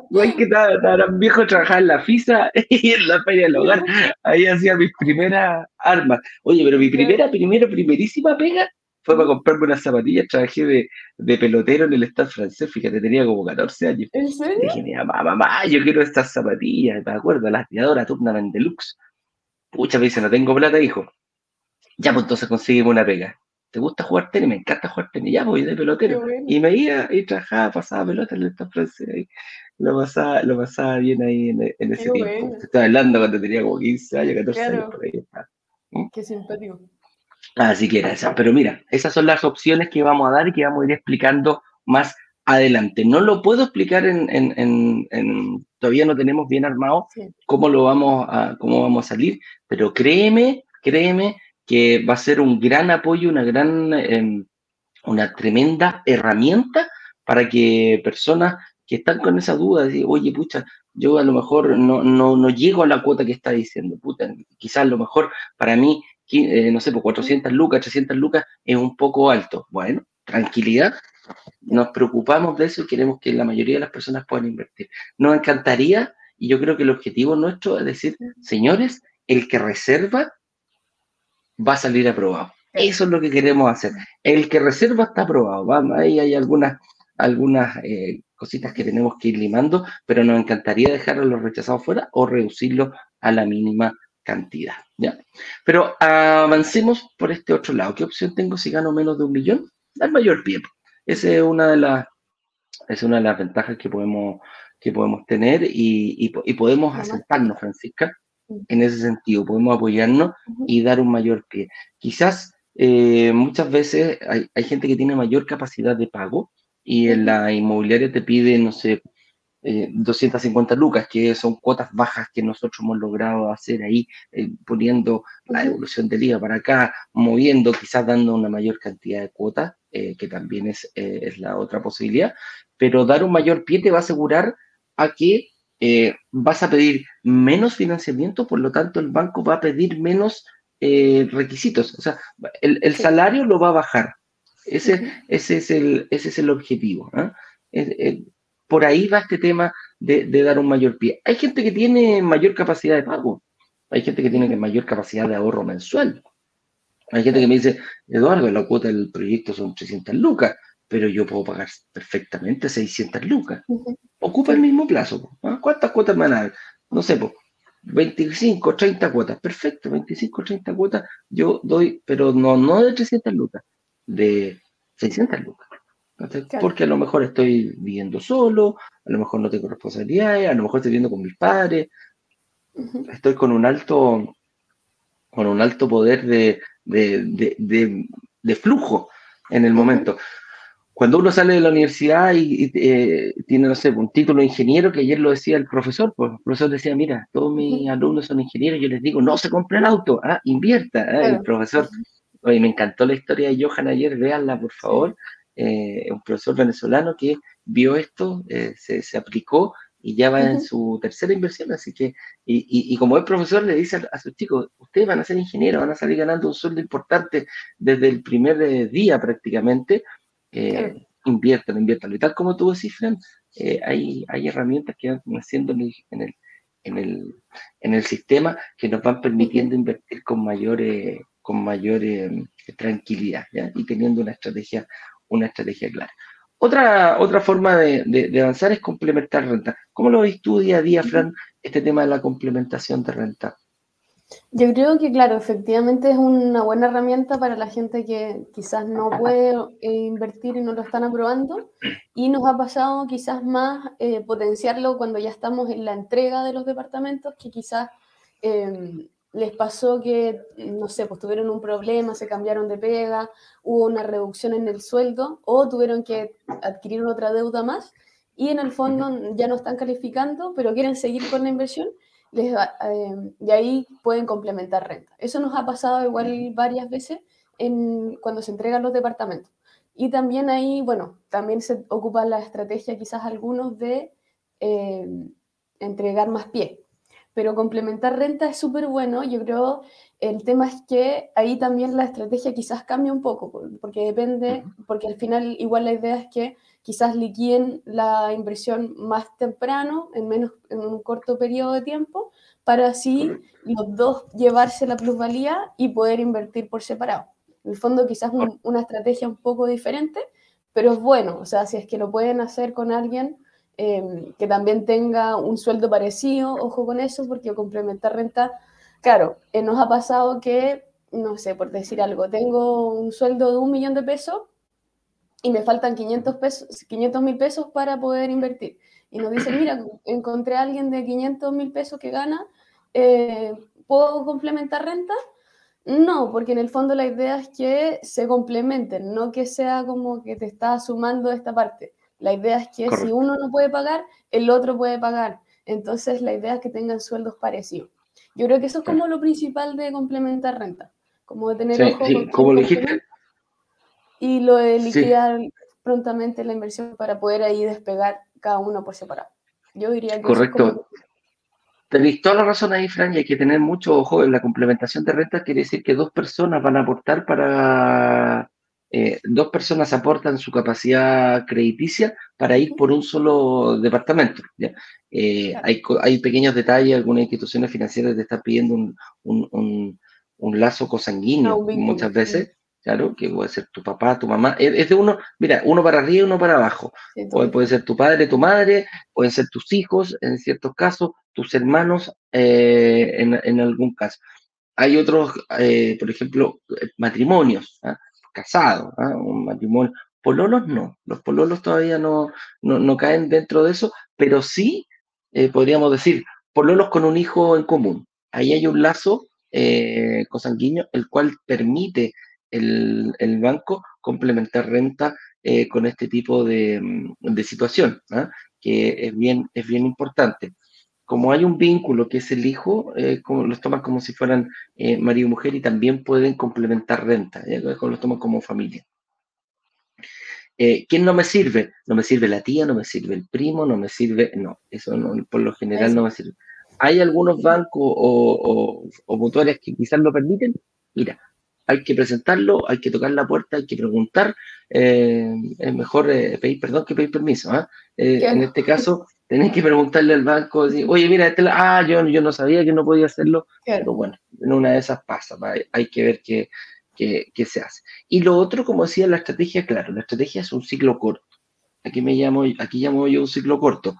Igual que estaba, tan viejo trabajar en la FISA y en la feria del hogar, ahí hacía mis primeras armas. Oye, pero mi primera, primera, primerísima pega fue para comprarme unas zapatillas, trabajé de, de pelotero en el Estado francés, fíjate, tenía como 14 años. ¿En serio? dije, mamá, mamá, yo quiero estas zapatillas, me acuerdo, las tiadoras Tournament Deluxe. Pucha, me dice, no tengo plata, hijo. Ya, pues entonces conseguimos una pega. ¿Te gusta jugar tenis? Me encanta jugar tenis. Ya, voy de pelotero. Y me iba y trabajaba, pasaba pelota en el francés. Lo pasaba, lo pasaba bien ahí en, en ese tiempo. Estaba hablando cuando tenía como 15 años, 14 años por ahí. ¿Mm? Qué simpático. Así que era esa. Pero mira, esas son las opciones que vamos a dar y que vamos a ir explicando más adelante. No lo puedo explicar en, en, todavía no tenemos bien armado cómo lo vamos a, cómo vamos a salir, pero créeme, créeme que va a ser un gran apoyo, una gran, em, una tremenda herramienta para que personas que están con esa duda, de, oye, pucha, yo a lo mejor no, no, no llego a la cuota que está diciendo, puta, quizás a lo mejor para mí eh, no sé, por 400 lucas, 300 lucas es un poco alto. Bueno, tranquilidad, nos preocupamos de eso y queremos que la mayoría de las personas puedan invertir. Nos encantaría, y yo creo que el objetivo nuestro es decir, señores, el que reserva va a salir aprobado. Eso es lo que queremos hacer. El que reserva está aprobado. Vamos, ahí hay algunas, algunas eh, cositas que tenemos que ir limando, pero nos encantaría dejar a los rechazados fuera o reducirlo a la mínima cantidad. ¿ya? Pero avancemos por este otro lado. ¿Qué opción tengo si gano menos de un millón? Al mayor pie. Esa es una de las, es una de las ventajas que podemos, que podemos tener y, podemos asentarnos, Francisca, en ese sentido. Podemos apoyarnos y dar un mayor pie. Quizás eh, muchas veces hay, hay, gente que tiene mayor capacidad de pago y en la inmobiliaria te pide, no sé, 250 eh, lucas, que son cuotas bajas que nosotros hemos logrado hacer ahí, eh, poniendo la evolución del IVA para acá, moviendo, quizás dando una mayor cantidad de cuotas, eh, que también es, es, la otra posibilidad, pero dar un mayor pie te va a asegurar a que vas a pedir menos financiamiento, por lo tanto el banco va a pedir menos requisitos, o sea, el, salario lo va a bajar. Ese, ese, es, el, ese es el objetivo por ahí va este tema de, dar un mayor pie. Hay gente que tiene mayor capacidad de pago, hay gente que tiene mayor capacidad de ahorro mensual. Hay gente que me dice, Eduardo, la cuota del proyecto son 300 lucas, pero yo puedo pagar perfectamente 600 lucas. Ocupa el mismo plazo. ¿Cuántas cuotas van a dar? No sé, 25, 30 cuotas. Perfecto, 25, 30 cuotas yo doy, pero no, no de 300 lucas, de 600 lucas. Porque a lo mejor estoy viviendo solo, a lo mejor no tengo responsabilidades, a lo mejor estoy viviendo con mis padres, estoy con un alto, con un alto poder de, de, flujo en el momento. Cuando uno sale de la universidad y, eh, tiene, no sé, un título de ingeniero, que ayer lo decía el profesor, pues el profesor decía, mira, todos mis alumnos son ingenieros, yo les digo, no se compre el auto, ah, invierta. Ah, el profesor, oye, me encantó la historia de Johan ayer, véanla, por favor. Eh, un profesor venezolano que vio esto, eh, se, aplicó y ya va en su tercera inversión, así que, y, como el profesor le dice a, sus chicos, ustedes van a ser ingenieros, van a salir ganando un sueldo importante desde el primer eh, día prácticamente, eh, inviertan, inviertan. Y tal como tú decís, Fran, eh, hay, hay herramientas que van haciendo en el, en el, en el, sistema que nos van permitiendo invertir con mayor, con mayor tranquilidad y teniendo una estrategia, una estrategia clara. Otra, otra forma de, avanzar es complementar renta. ¿Cómo lo ves tú día a día, Fran, este tema de la complementación de renta? Yo creo que, claro, efectivamente es una buena herramienta para la gente que quizás no puede eh, invertir y no lo están aprobando. Y nos ha pasado quizás más eh, potenciarlo cuando ya estamos en la entrega de los departamentos, que quizás em, les pasó que, no sé, pues tuvieron un problema, se cambiaron de pega, hubo una reducción en el sueldo o tuvieron que adquirir otra deuda más y en el fondo ya no están calificando, pero quieren seguir con la inversión les, eh, y ahí pueden complementar renta. Eso nos ha pasado igual varias veces en, cuando se entregan los departamentos. Y también ahí, bueno, también se ocupa la estrategia quizás algunos de eh, entregar más pie, pero complementar renta es súper bueno. Yo creo el tema es que ahí también la estrategia quizás cambia un poco, porque depende, porque al final igual la idea es que quizás liquiden la inversión más temprano, en, menos, en un corto periodo de tiempo, para así los dos llevarse la plusvalía y poder invertir por separado. En el fondo quizás una estrategia un poco diferente, pero es bueno, o sea, si es que lo pueden hacer con alguien Em, que también tenga un sueldo parecido, ojo con eso, porque complementar renta, claro, eh, nos ha pasado que, no sé, por decir algo, tengo un sueldo de un millón de pesos y me faltan 500 pesos, 500 mil pesos para poder invertir. Y nos dicen, mira, encontré a alguien de 500 mil pesos que gana, eh, ¿puedo complementar renta? No, porque en el fondo la idea es que se complementen, no que sea como que te está sumando esta parte. La idea es que si uno no puede pagar, el otro puede pagar. Entonces, la idea es que tengan sueldos parecidos. Yo creo que eso es como lo principal de complementar renta, como de tener ojo como dijiste. Y lo de liquidar prontamente la inversión para poder ahí despegar cada uno por separado. Yo diría que Correcto. Tenéis toda la razón ahí, Fran, y hay que tener mucho ojo en la complementación de renta, quiere decir que dos personas van a aportar para eh, dos personas aportan su capacidad crediticia para ir por un solo departamento. Eh, hay, pequeños detalles, algunas instituciones financieras te están pidiendo un, lazo cosanguíneo muchas veces. Claro, que puede ser tu papá, tu mamá. Es, de uno, mira, uno para arriba y uno para abajo. puede, ser tu padre, tu madre, pueden ser tus hijos, en ciertos casos, tus hermanos, eh, en, algún caso. Hay otros, por ejemplo, matrimonios. ¿ah? casado, ¿ah? un matrimonio. Pololos no, los pololos todavía no, no, caen dentro de eso, pero sí eh, podríamos decir pololos con un hijo en común. Ahí hay un lazo eh, cosanguíneo, el cual permite el, banco complementar renta eh, con este tipo de, de situación, ¿ah? que es bien, es bien importante como hay un vínculo que es el hijo, eh, como, los toman como si fueran eh, marido y mujer y también pueden complementar renta, los toman como familia. Eh, ¿Quién no me sirve? No me sirve la tía, no me sirve el primo, no me sirve, no, eso por lo general no me sirve. ¿Hay algunos bancos o, o, mutuarias que quizás lo permiten? Mira, hay que presentarlo, hay que tocar la puerta, hay que preguntar. es mejor pedir perdón que pedir permiso. ¿ah? en este caso, tenés que preguntarle al banco, oye, mira, este, ah, yo, yo no sabía que no podía hacerlo, pero bueno, en una de esas pasa, hay que ver qué, qué, se hace. Y lo otro, como decía, la estrategia, claro, la estrategia es un ciclo corto. Aquí me llamo, aquí llamo yo un ciclo corto.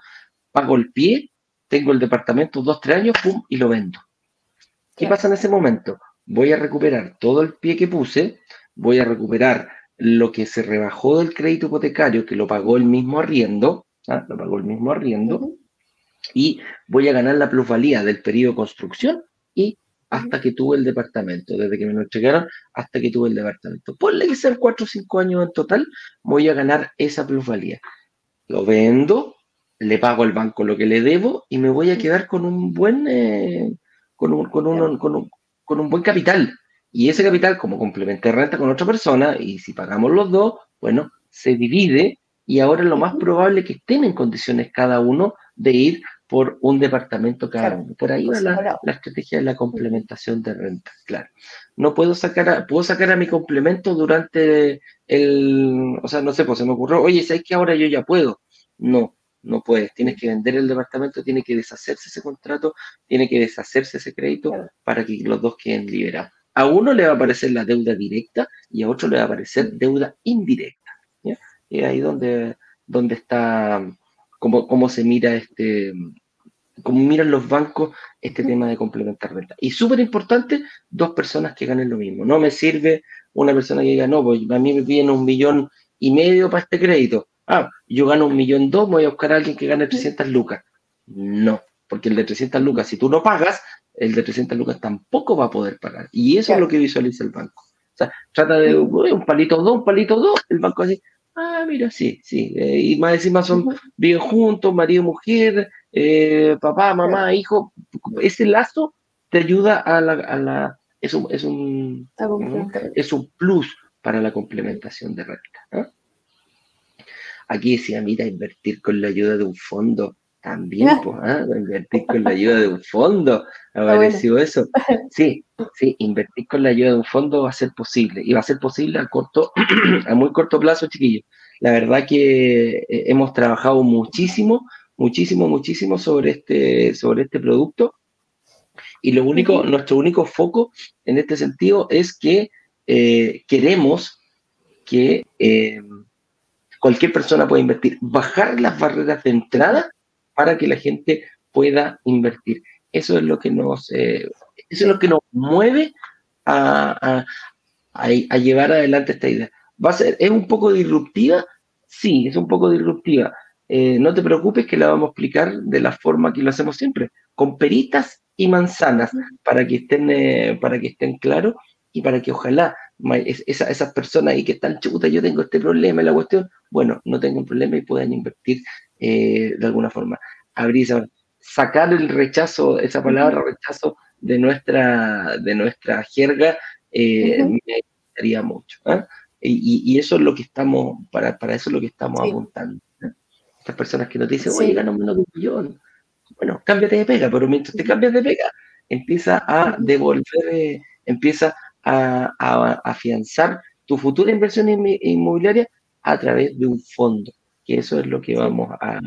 Pago el pie, tengo el departamento dos, tres años, pum, y lo vendo. ¿Qué pasa en ese momento? Voy a recuperar todo el pie que puse, voy a recuperar lo que se rebajó del crédito hipotecario, que lo pagó el mismo arriendo, ¿ah? lo pagó el mismo arriendo, y voy a ganar la plusvalía del periodo de construcción y hasta que tuve el departamento, desde que me lo entregaron hasta que tuve el departamento. Ponle que sean cuatro o cinco años en total, voy a ganar esa plusvalía. Lo vendo, le pago al banco lo que le debo y me voy a quedar con un buen, eh, con, un, con, un, con, un, buen capital. Y ese capital, como complementé renta con otra persona, y si pagamos los dos, bueno, se divide y ahora lo más probable es que estén en condiciones cada uno de ir por un departamento cada uno. Por ahí va la, estrategia de la complementación de renta, claro. No puedo sacar a, puedo sacar a mi complemento durante el, o sea, no sé, pues se me ocurrió, oye, ¿sabes que ahora yo ya puedo? No, no puedes. Tienes que vender el departamento, tiene que deshacerse ese contrato, tiene que deshacerse ese crédito para que los dos queden liberados. A uno le va a aparecer la deuda directa y a otro le va a aparecer deuda indirecta. Y ahí donde, donde está, cómo, cómo se mira este, cómo miran los bancos este tema de complementar renta. Y súper importante, dos personas que ganen lo mismo. No me sirve una persona que diga, no, pues a mí me piden un millón y medio para este crédito. Ah, yo gano un millón dos, voy a buscar a alguien que gane 300 lucas. No, porque el de 300 lucas, si tú no pagas, el de 300 lucas tampoco va a poder pagar. Y eso es lo que visualiza el banco. O sea, trata de un palito dos, un palito dos, el banco así, ah, mira, sí, sí. Eh, y más encima son, viven juntos, marido, mujer, eh, papá, mamá, hijo. Ese lazo te ayuda a la, a la es un, es un, es un plus para la complementación de renta. Aquí decía, mira, invertir con la ayuda de un fondo también, pues, ¿ah? invertir con la ayuda de un fondo, apareció eso. Sí, sí, invertir con la ayuda de un fondo va a ser posible, y va a ser posible a corto, a muy corto plazo, chiquillos. La verdad que eh, hemos trabajado muchísimo, muchísimo, muchísimo sobre este, sobre este producto. Y lo único, nuestro único foco en este sentido es que eh, queremos que eh, cualquier persona pueda invertir, bajar las barreras de entrada para que la gente pueda invertir. Eso es lo que nos, eh, eso es lo que nos mueve a, llevar adelante esta idea. Va a ser, ¿Es un poco disruptiva? Sí, es un poco disruptiva. Eh, no te preocupes que la vamos a explicar de la forma que lo hacemos siempre, con peritas y manzanas, para que estén, eh, para que estén claros y para que ojalá esas personas ahí que están chutas, yo tengo este problema en la cuestión, bueno, no tengo un problema y puedan invertir eh, de alguna forma. Abrir, sacar el rechazo, esa palabra rechazo de nuestra, de nuestra jerga, eh, me gustaría mucho. ¿ah? Y, eso es lo que estamos, para, para eso es lo que estamos apuntando. Estas personas que nos dicen, oye, gano menos de un millón. Bueno, cámbiate de pega, pero mientras te cambias de pega, empieza a devolver, eh, empieza a, a, afianzar tu futura inversión inmobiliaria a través de un fondo, que eso es lo que vamos a...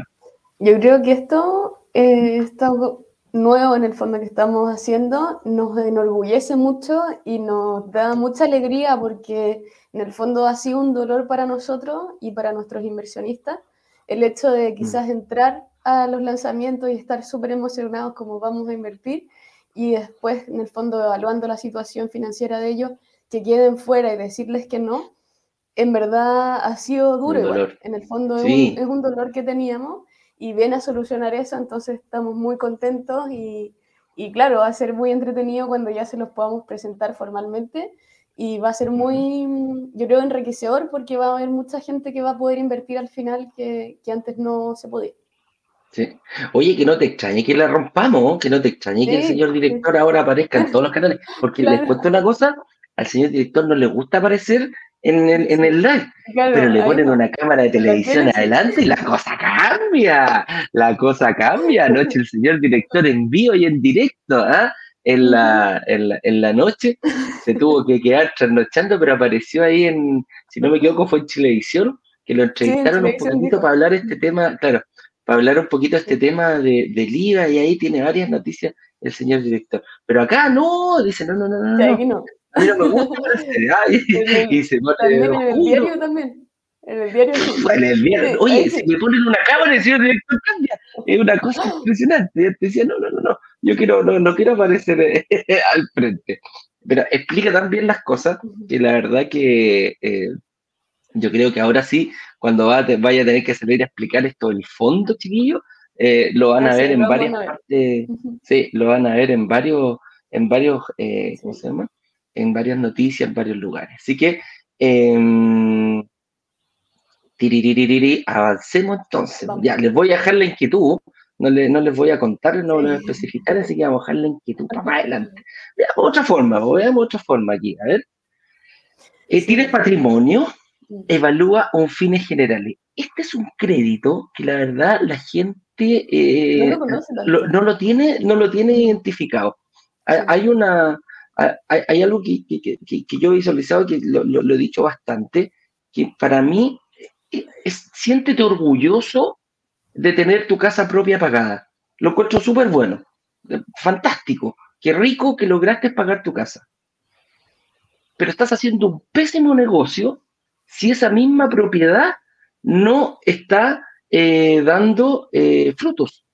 Yo creo que esto, eh, esto nuevo en el fondo que estamos haciendo nos enorgullece mucho y nos da mucha alegría porque en el fondo ha sido un dolor para nosotros y para nuestros inversionistas el hecho de quizás mm. entrar a los lanzamientos y estar súper emocionados como vamos a invertir y después en el fondo evaluando la situación financiera de ellos que queden fuera y decirles que no, en verdad ha sido duro igual. En el fondo es, un, dolor que teníamos y viene a solucionar eso, entonces estamos muy contentos y, y, claro, va a ser muy entretenido cuando ya se los podamos presentar formalmente y va a ser muy, yo creo, enriquecedor porque va a haber mucha gente que va a poder invertir al final que, que antes no se podía. Sí. Oye, que no te extrañe que la rompamos, que no te extrañe que el señor director ahora aparezca en todos los canales, porque les cuento una cosa, al señor director no le gusta aparecer en el, en el live, pero le ponen una cámara de televisión adelante y la cosa cambia, la cosa cambia. Anoche el señor director en vivo y en directo, ¿ah? en, la, en, la, noche se tuvo que quedar trasnochando, pero apareció ahí en, si no me equivoco, fue en Televisión, que lo entrevistaron un poquitito para hablar este tema, claro, para hablar un poquito de este tema de, del IVA y ahí tiene varias noticias el señor director. Pero acá no, dice, no, no, no, no. no. A mí no me gusta y, se También en el diario también. En el diario. En el diario. Oye, si me ponen una cámara, el señor director cambia. Es una cosa impresionante. Te decía, no, no, no, no. Yo quiero, no, no quiero aparecer eh, al frente. Pero explica también las cosas que la verdad que eh, yo creo que ahora sí, cuando va, vaya a tener que salir a explicar esto del fondo, chiquillo, eh, lo van a ver en varias partes, sí, lo van a ver en varios, en varios, ¿cómo se llama? En varias noticias, en varios lugares. Así que, eh, avancemos entonces. Ya, les voy a dejar la inquietud no, no les voy a contar, no les voy a especificar, así que vamos a dejar la inquietud para adelante. Veamos otra forma, veamos otra forma aquí, a ver. Eh, ¿Tienes patrimonio? Evalúa un fines generales. Este es un crédito que la verdad la gente eh, no, lo tiene, no lo tiene identificado. Hay, una, hay, algo que, yo he visualizado, que lo, he dicho bastante, que para mí eh, es, siéntete orgulloso de tener tu casa propia pagada. Lo encuentro súper bueno, fantástico. Qué rico que lograste pagar tu casa. Pero estás haciendo un pésimo negocio si esa misma propiedad no está eh, dando eh, frutos.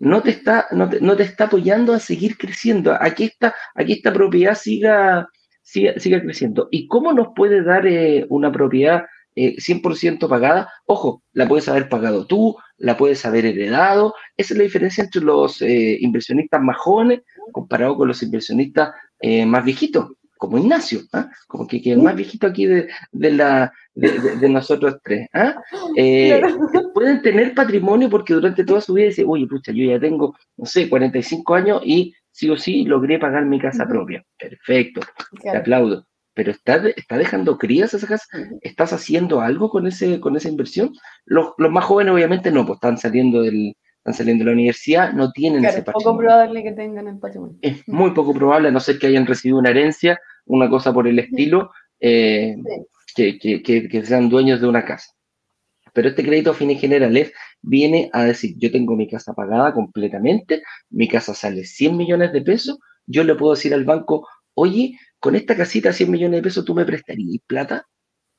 No te, está, no te, está apoyando a seguir creciendo, aquí esta, aquí esta propiedad siga, siga, siga creciendo. ¿Y cómo nos puede dar eh, una propiedad 100% pagada? Ojo, la puedes haber pagado tú, la puedes haber heredado. Esa es la diferencia entre los inversionistas más jóvenes comparado con los inversionistas más viejitos como Ignacio, ¿ah? como que, que, el más viejito aquí de, de la, de, nosotros tres. ¿ah? Eh, pueden tener patrimonio porque durante toda su vida dice, oye, pucha, yo ya tengo, no sé, 45 años y sí o sí logré pagar mi casa propia. Perfecto, te aplaudo. Pero ¿está, está dejando crías esa casa? ¿Estás haciendo algo con, ese, con esa inversión? Los, los más jóvenes obviamente no, pues están saliendo del, están saliendo de la universidad, no tienen ese patrimonio. Es poco probable que tengan el patrimonio. Es muy poco probable, a no ser que hayan recibido una herencia, una cosa por el estilo, eh, que, que, que, sean dueños de una casa. Pero este crédito a fines generales viene a decir, yo tengo mi casa pagada completamente, mi casa sale 100 millones de pesos, yo le puedo decir al banco, oye, con esta casita 100 millones de pesos, ¿tú me prestarías plata?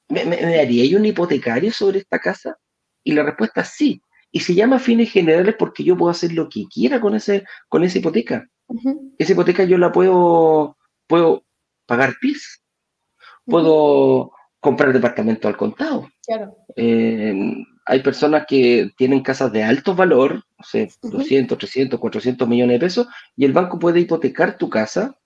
¿Me, me, me darías un hipotecario sobre esta casa? Y la respuesta es sí y se llama fines generales porque yo puedo hacer lo que quiera con, ese, con esa hipoteca. Esa hipoteca yo la puedo, puedo pagar PIS, puedo comprar departamento al contado. Eh, hay personas que tienen casas de alto valor, no sé, 200, 300, 400 millones de pesos, y el banco puede hipotecar tu casa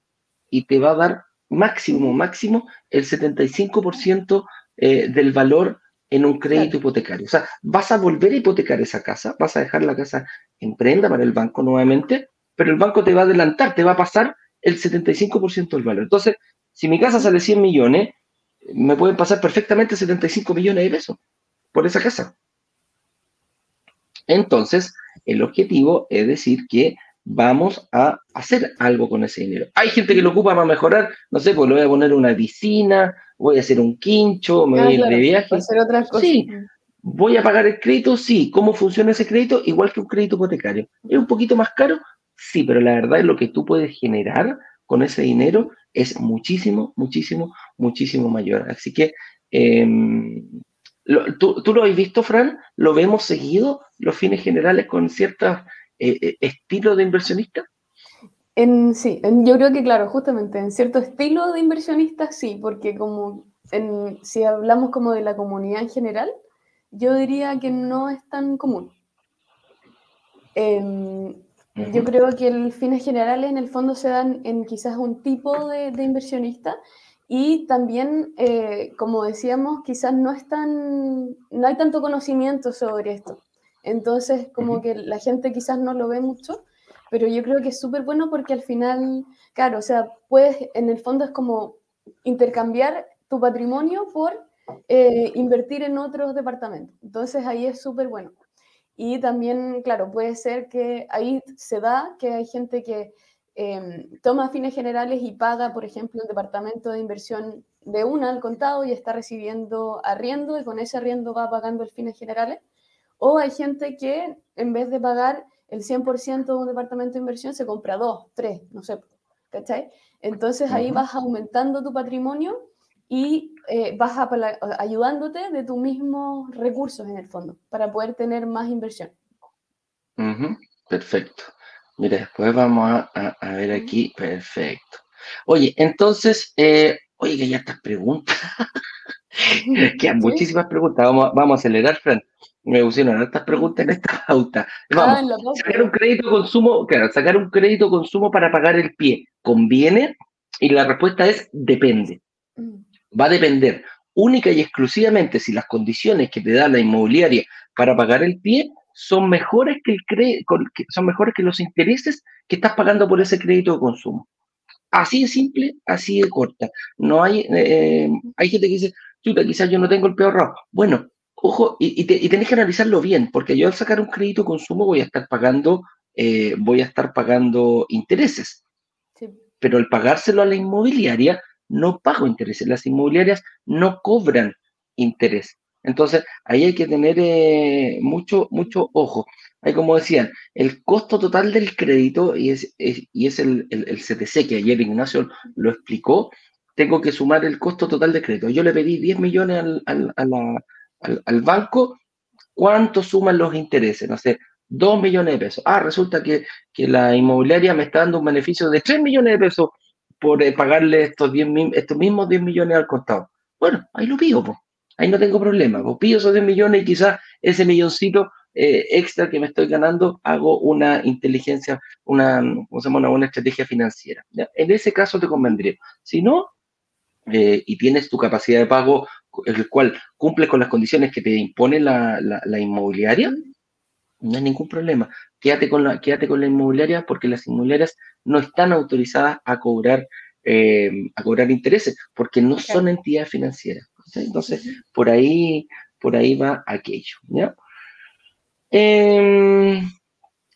y te va a dar máximo, máximo el 75% eh, del valor en un crédito hipotecario. O sea, vas a volver a hipotecar esa casa, vas a dejar la casa en prenda para el banco nuevamente, pero el banco te va a adelantar, te va a pasar el 75% del valor. Entonces, si mi casa sale 100 millones, me pueden pasar perfectamente 75 millones de pesos por esa casa. Entonces, el objetivo es decir que vamos a hacer algo con ese dinero. Hay gente que lo ocupa para mejorar, no sé, pues le voy a poner una piscina, voy a hacer un quincho, me voy a ir de viaje. Hacer otras cosas. Sí, voy a pagar el crédito, sí. ¿Cómo funciona ese crédito? Igual que un crédito hipotecario. ¿Es un poquito más caro? Sí, pero la verdad es lo que tú puedes generar con ese dinero es muchísimo, muchísimo, muchísimo mayor. Así que, em, ¿tú, ¿tú, lo has visto, Fran? ¿Lo vemos seguido, los fines generales, con ciertos eh, eh, estilos de inversionista? En, sí, yo creo que claro, justamente en cierto estilo de inversionista sí, porque como si hablamos como de la comunidad en general, yo diría que no es tan común. Em, yo creo que el fines generales en el fondo se dan en quizás un tipo de, inversionista y también, eh, como decíamos, quizás no, es no hay tanto conocimiento sobre esto. Entonces, como que la gente quizás no lo ve mucho pero yo creo que es súper bueno porque al final, claro, o sea, puedes, en el fondo es como intercambiar tu patrimonio por eh, invertir en otros departamentos. Entonces ahí es súper bueno. Y también, claro, puede ser que ahí se da que hay gente que em, toma fines generales y paga, por ejemplo, un departamento de inversión de una al contado y está recibiendo arriendo y con ese arriendo va pagando el fines generales. O hay gente que en vez de pagar el 100% de un departamento de inversión se compra dos, tres, no sé, ¿cachai? Entonces ahí vas aumentando tu patrimonio y eh, vas ayudándote de tus mismos recursos en el fondo para poder tener más inversión. Perfecto. Mira, después vamos a, ver aquí. Perfecto. Oye, entonces, eh, oye, que ya estas preguntas. Quedan muchísimas preguntas. Vamos, vamos a acelerar, Fran me pusieron estas preguntas en esta pauta. Ah, Vamos, sacar un crédito consumo, claro, sacar un crédito consumo para pagar el pie, ¿conviene? Y la respuesta es depende. Mm. Va a depender única y exclusivamente si las condiciones que te da la inmobiliaria para pagar el pie son mejores que, el son mejores que los intereses que estás pagando por ese crédito de consumo. Así de simple, así de corta. No hay, eh, hay gente que dice, chuta, quizás yo no tengo el peor ahorrado. Bueno, ojo, y, tenés que analizarlo bien, porque yo al sacar un crédito consumo voy a estar pagando, eh, voy a estar pagando intereses. Pero al pagárselo a la inmobiliaria, no pago intereses. Las inmobiliarias no cobran interés. Entonces, ahí hay que tener eh, mucho, mucho ojo. Hay como decían, el costo total del crédito, y es, y es el, el, CTC, que ayer Ignacio lo explicó, tengo que sumar el costo total del crédito. Yo le pedí 10 millones al, al, banco, ¿cuánto suman los intereses? No sé, 2 millones de pesos. Ah, resulta que, que, la inmobiliaria me está dando un beneficio de 3 millones de pesos por eh, pagarle estos, 10, estos mismos 10 millones al costado. Bueno, ahí lo pido, pues. Ahí no tengo problema. Pues pido esos 10 millones y quizás ese milloncito eh, extra que me estoy ganando, hago una inteligencia, una, una buena estrategia financiera. En ese caso te convendría. Si no, eh, y tienes tu capacidad de pago, el cual cumple con las condiciones que te impone la, la, inmobiliaria, no hay ningún problema. Quédate con, la, quédate con la inmobiliaria porque las inmobiliarias no están autorizadas a cobrar, eh, a cobrar intereses porque no son entidades financieras. Entonces, por ahí, por ahí va aquello. Em,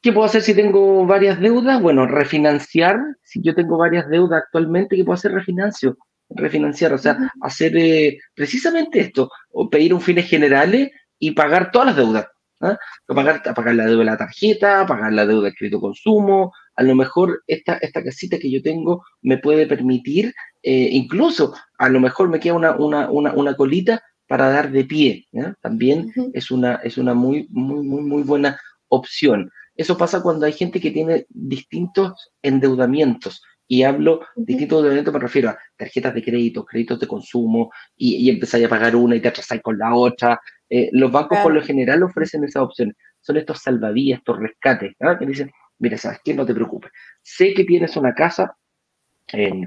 ¿Qué puedo hacer si tengo varias deudas? Bueno, refinanciar. Si yo tengo varias deudas actualmente, ¿qué puedo hacer? Refinancio. Refinanciar, o sea, hacer eh, precisamente esto, o pedir un fines generales y pagar todas las deudas. ¿ah? Pagar, pagar la deuda de la tarjeta, pagar la deuda de crédito consumo. A lo mejor esta, esta casita que yo tengo me puede permitir eh, incluso a lo mejor me queda una, una, una, una colita para dar de pie. También es, una, es una muy, muy, muy, muy buena opción. Eso pasa cuando hay gente que tiene distintos endeudamientos. Y hablo distintos endeudamientos, me refiero a tarjetas de crédito, créditos de consumo, y, y empezáis a pagar una y te atrasáis con la otra. Eh, los bancos por lo general ofrecen esas opciones. Son estos salvavidas, estos rescates, que dicen, mira, ¿sabes qué? No te preocupes. Sé que tienes una casa,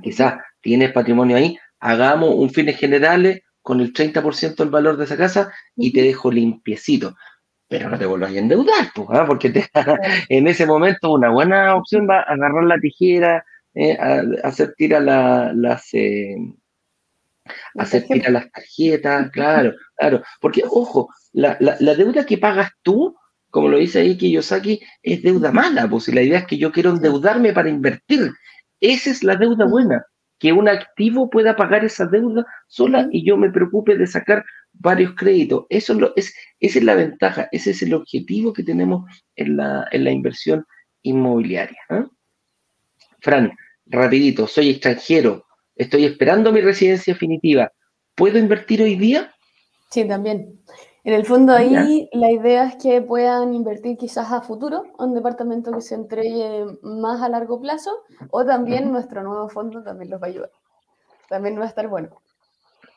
quizás tienes patrimonio ahí, hagamos un fines generales con el 30% del valor de esa casa y te dejo limpiecito. Pero no te vuelvas a endeudar, pues, ¿ah? porque en ese momento una buena opción va a agarrar la tijera, eh, a, hacer tirar las... Eh, hacer tirar las tarjetas, claro, claro. Porque, ojo, la, la, deuda que pagas tú, como lo dice ahí Kiyosaki, es deuda mala, pues la idea es que yo quiero endeudarme para invertir. Esa es la deuda buena que un activo pueda pagar esa deuda sola y yo me preocupe de sacar varios créditos. Eso es, esa es la ventaja, ese es el objetivo que tenemos en la, en la inversión inmobiliaria. ¿ah? Fran, rapidito, soy extranjero, estoy esperando mi residencia definitiva. ¿Puedo invertir hoy día? Sí, también. En el fondo ahí la idea es que puedan invertir quizás a futuro, un departamento que se entregue más a largo plazo, o también nuestro nuevo fondo también los va a ayudar. También va a estar bueno.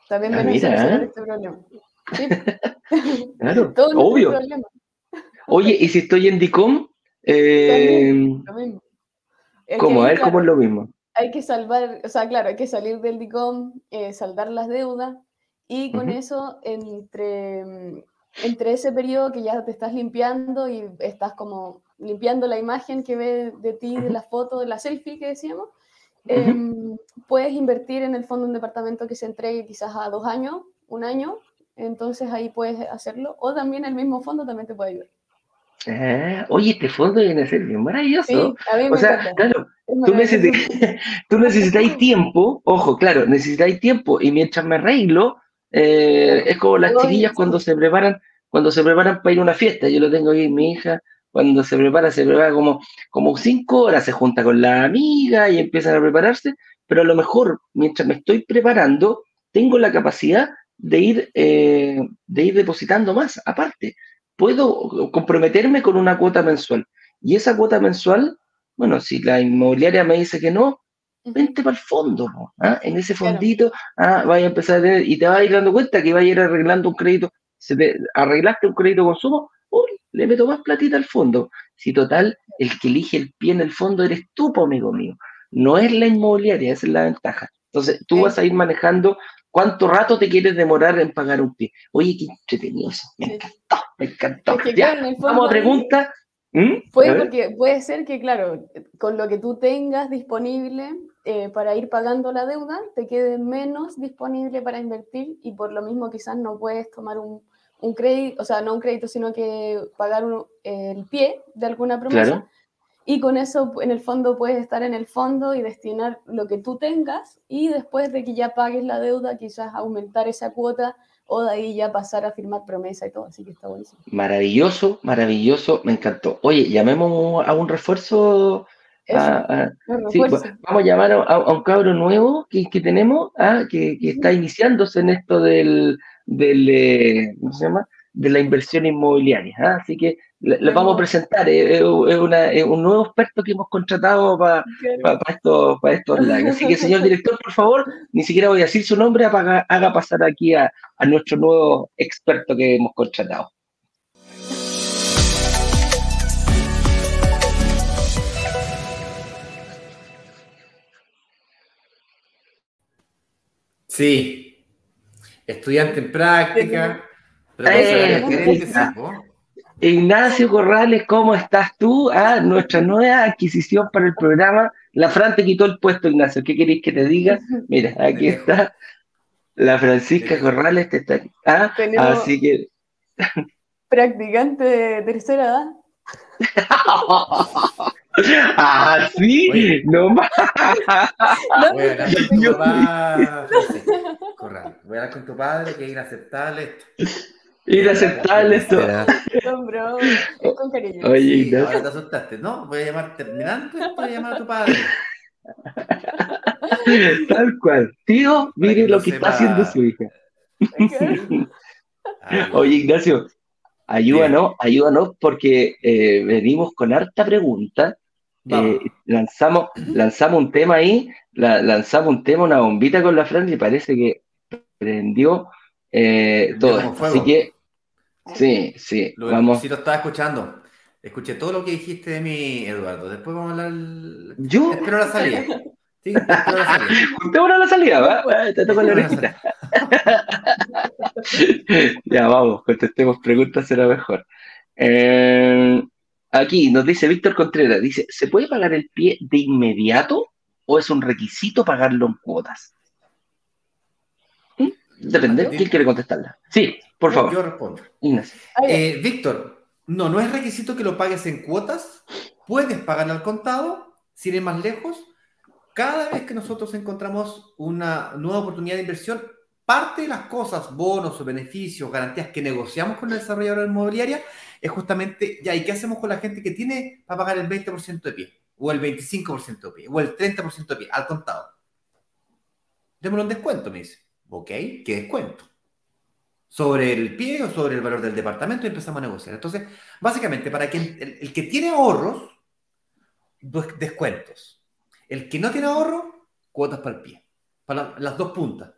También ah, van a solucionar ¿eh? este problema. claro, obvio. Oye, ¿y si estoy en DICOM? Eh, ¿Cómo? A ver, ¿cómo es lo mismo? Hay que salvar, o sea, claro, hay que salir del DICOM, eh, saldar las deudas, y con eso, entre, entre ese periodo que ya te estás limpiando y estás como limpiando la imagen que ve de ti, de la foto, de la selfie que decíamos, em, puedes invertir en el fondo un departamento que se entregue quizás a dos años, un año, entonces ahí puedes hacerlo, o también el mismo fondo también te puede ayudar. Ah, oye, este fondo viene a ser bien maravilloso. o sea, claro, tú, necesitas, tú necesitáis tiempo, ojo, claro, necesitáis tiempo y mientras me arreglo, eh, es como las chiquillas cuando se preparan, cuando se preparan para ir a una fiesta. Yo lo tengo ahí, mi hija, cuando se prepara, se prepara como, como cinco horas, se junta con la amiga y empiezan a prepararse, pero a lo mejor mientras me estoy preparando, tengo la capacidad de ir, eh, de ir depositando más aparte. Puedo comprometerme con una cuota mensual. Y esa cuota mensual, bueno, si la inmobiliaria me dice que no, vente para el fondo, ¿ah? en ese fondito, ah, vaya a empezar a tener, y te vas a ir dando cuenta que va a ir arreglando un crédito, se te, arreglaste un crédito consumo, uy, le meto más platita al fondo. Si total, el que elige el pie en el fondo eres tú, amigo mío, no es la inmobiliaria, esa es la ventaja. Entonces, tú vas a ir manejando cuánto rato te quieres demorar en pagar un pie. Oye, qué entretenido eso, me encantó, me encantó. ya, vamos a pregunta. ¿Mm? Puede, porque, puede ser que, claro, con lo que tú tengas disponible, eh, para ir pagando la deuda te quede menos disponible para invertir y por lo mismo quizás no puedes tomar un, un crédito, o sea, no un crédito, sino que pagar el pie de alguna promesa. Y con eso, en el fondo, puedes estar en el fondo y destinar lo que tú tengas y después de que ya pagues la deuda, quizás aumentar esa cuota o de ahí ya pasar a firmar promesa y todo. Así que está buenísimo. Maravilloso, maravilloso, me encantó. Oye, llamemos a un refuerzo vamos a llamar a, un cabro nuevo que, tenemos, ah, que, está iniciándose en esto del, del eh, ¿cómo se llama? de la inversión inmobiliaria. ¿ah? Así que le, vamos a presentar, es, un nuevo experto que hemos contratado para estos, para estos Así que, señor director, por favor, ni siquiera voy a decir su nombre, haga, pasar aquí a, a nuestro nuevo experto que hemos contratado. Sí, estudiante en práctica. Ignacio Corrales, ¿cómo estás tú? Ah, nuestra nueva adquisición para el programa. La Fran te quitó el puesto, Ignacio. ¿Qué queréis que te diga? Mira, aquí está. La Francisca Corrales te está. Ah, así que. Practicante de tercera edad. Ah, sí, no más. Voy a hablar con tu padre. Voy a hablar con tu padre que es inaceptable esto. Inaceptable esto. bro, es con cariño. Oye, sí, ahora te asustaste, ¿no? Voy a llamar terminando esto, voy a llamar a tu padre. Tal cual. Tío, mire lo que está haciendo su hija. Oye, Ignacio, ayúdanos, ayúdanos porque eh, venimos con harta pregunta eh, lanzamos, lanzamos un tema ahí, lanzamos un tema, una bombita con la Fran y parece que prendió eh, todo. Así que, sí, sí, lo, vamos. Sí, lo estaba escuchando. Escuché todo lo que dijiste de mí, Eduardo. Después vamos a hablar. ¿Yo? Espero la salida. Sí, espero la salida. Juntémonos la salida, ¿va? Te toco la orejita. ya, vamos, contestemos preguntas, será mejor. Eh, Aquí nos dice Víctor Contreras, dice, ¿se puede pagar el pie de inmediato o es un requisito pagarlo en cuotas? ¿Mm? Depende, ¿quién quiere contestarla? Sí, por favor. Yo respondo. Eh, Víctor, no, no es requisito que lo pagues en cuotas, puedes pagar al contado, sin ir más lejos. Cada vez que nosotros encontramos una nueva oportunidad de inversión, parte de las cosas, bonos o beneficios, garantías que negociamos con la desarrolladora inmobiliaria, es justamente, ya, ¿y qué hacemos con la gente que tiene para pagar el 20% de pie? O el 25% de pie, o el 30% de pie, al contado. Démosle un descuento, me dice. Ok, ¿qué descuento? Sobre el pie o sobre el valor del departamento y empezamos a negociar. Entonces, básicamente, para que el, que tiene ahorros, descuentos. El que no tiene ahorro, cuotas para el pie. Para las dos puntas.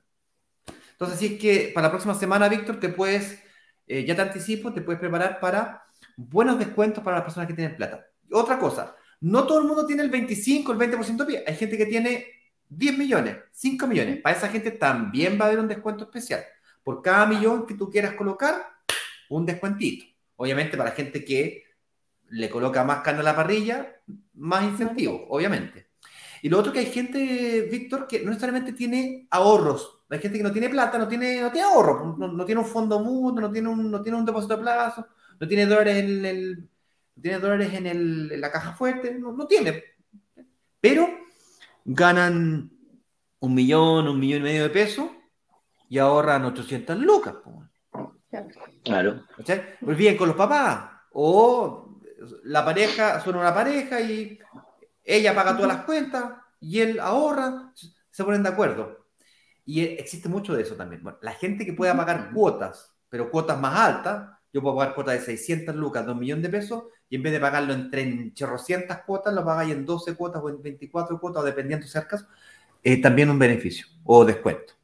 Entonces, sí es que para la próxima semana, Víctor, te puedes eh, ya te anticipo, te puedes preparar para buenos descuentos para las personas que tienen plata. Otra cosa, no todo el mundo tiene el 25, el 20% de pie. Hay gente que tiene 10 millones, 5 millones. Para esa gente también va a haber un descuento especial. Por cada millón que tú quieras colocar, un descuentito. Obviamente para gente que le coloca más carne a la parrilla, más incentivo, obviamente. Y lo otro que hay gente, Víctor, que no necesariamente tiene ahorros hay gente que no tiene plata, no tiene, no tiene ahorro, no, tiene un fondo mutuo, no tiene un, no tiene un depósito a plazo, no tiene dólares en, el, tiene dólares en, el, en la caja fuerte, no, tiene. Pero ganan un millón, un millón y medio de pesos y ahorran 800 lucas. Claro. Pues bien con los papás. O la pareja, son una pareja y ella paga todas las cuentas y él ahorra, se ponen de acuerdo. Y existe mucho de eso también. Bueno, la gente que pueda pagar cuotas, pero cuotas más altas, yo puedo pagar cuotas de 600 lucas, 2 millones de pesos, y en vez de pagarlo en 300 cuotas, lo pagáis en 12 cuotas o en 24 cuotas, o dependiendo cerca, eh, también un beneficio o descuento.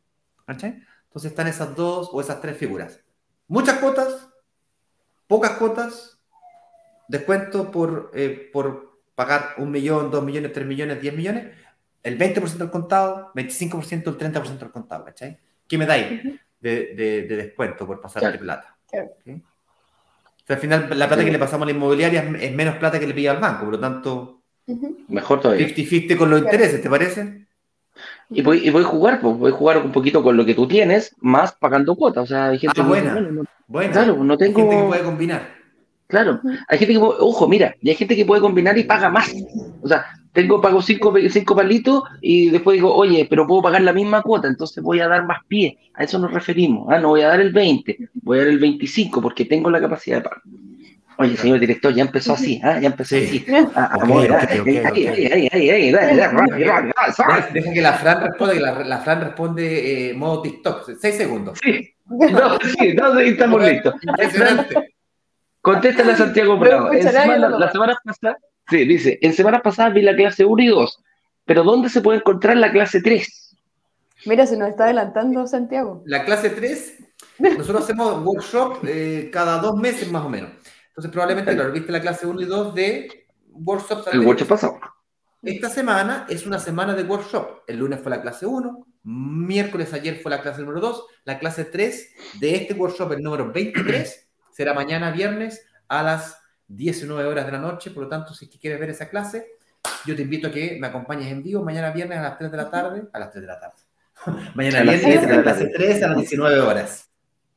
Entonces están esas dos o esas tres figuras. Muchas cuotas, pocas cuotas, descuento por, eh, por pagar un millón, dos millones, tres millones, diez millones, el 20% del contado, 25% el 30% del contado, ¿cachai? ¿Qué me dais de, de, descuento por pasar de plata? O sea, al final, la plata que le pasamos a la inmobiliaria es, menos plata que le pilla al banco, por lo tanto, mejor todavía. 50-50 con los intereses, ¿te parece? Y voy, y voy a jugar, pues voy a jugar un poquito con lo que tú tienes, más pagando cuotas. O sea, hay gente ah, buena, no, Claro, no tengo... Hay gente que puede combinar. Claro, hay gente que, ojo, mira, y hay gente que puede combinar y paga más. O sea, tengo, pago cinco, cinco palitos y después digo, oye, pero puedo pagar la misma cuota, entonces voy a dar más pie. A eso nos referimos. Ah, no voy a dar el 20, voy a dar el 25 porque tengo la capacidad de pagar. Oye, señor director, ya empezó así, ¿ah? Ya empezó así. Deja que la Fran responda, que la, Fran responde eh, modo TikTok. Seis segundos. Sí. No, sí, no, estamos listos. Impresionante. Contéstale a Santiago Bravo. semana, la semana pasada, sí, dice, en semana pasada vi la clase 1 y 2, pero ¿dónde se puede encontrar la clase 3? Mira, se nos está adelantando Santiago. La clase 3, nosotros hacemos workshop eh, cada dos meses más o menos. Entonces, probablemente, claro, viste la clase 1 y 2 de workshops. El workshop pasado. Esta semana es una semana de workshop. El lunes fue la clase 1, miércoles ayer fue la clase número 2, la clase 3 de este workshop, el número 23, será mañana viernes a las 19 horas de la noche. Por lo tanto, si quieres ver esa clase, yo te invito a que me acompañes en vivo mañana viernes a las 3 de la tarde. A las 3 de la tarde. mañana viernes a la clase 3 a las 19 horas.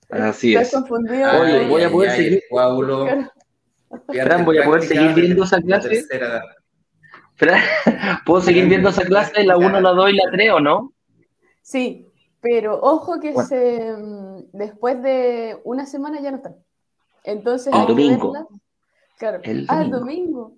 Así es. Confundido. Oye, voy a poder seguir. Paulo, Fran, voy a poder seguir viendo esa clase. Fran, ¿puedo seguir viendo esa clase, la 1, la 2 y la 3 o no? Sí, pero ojo que se, mm, después de una semana ya no están. Entonces, el domingo. Claro. El ah, el domingo.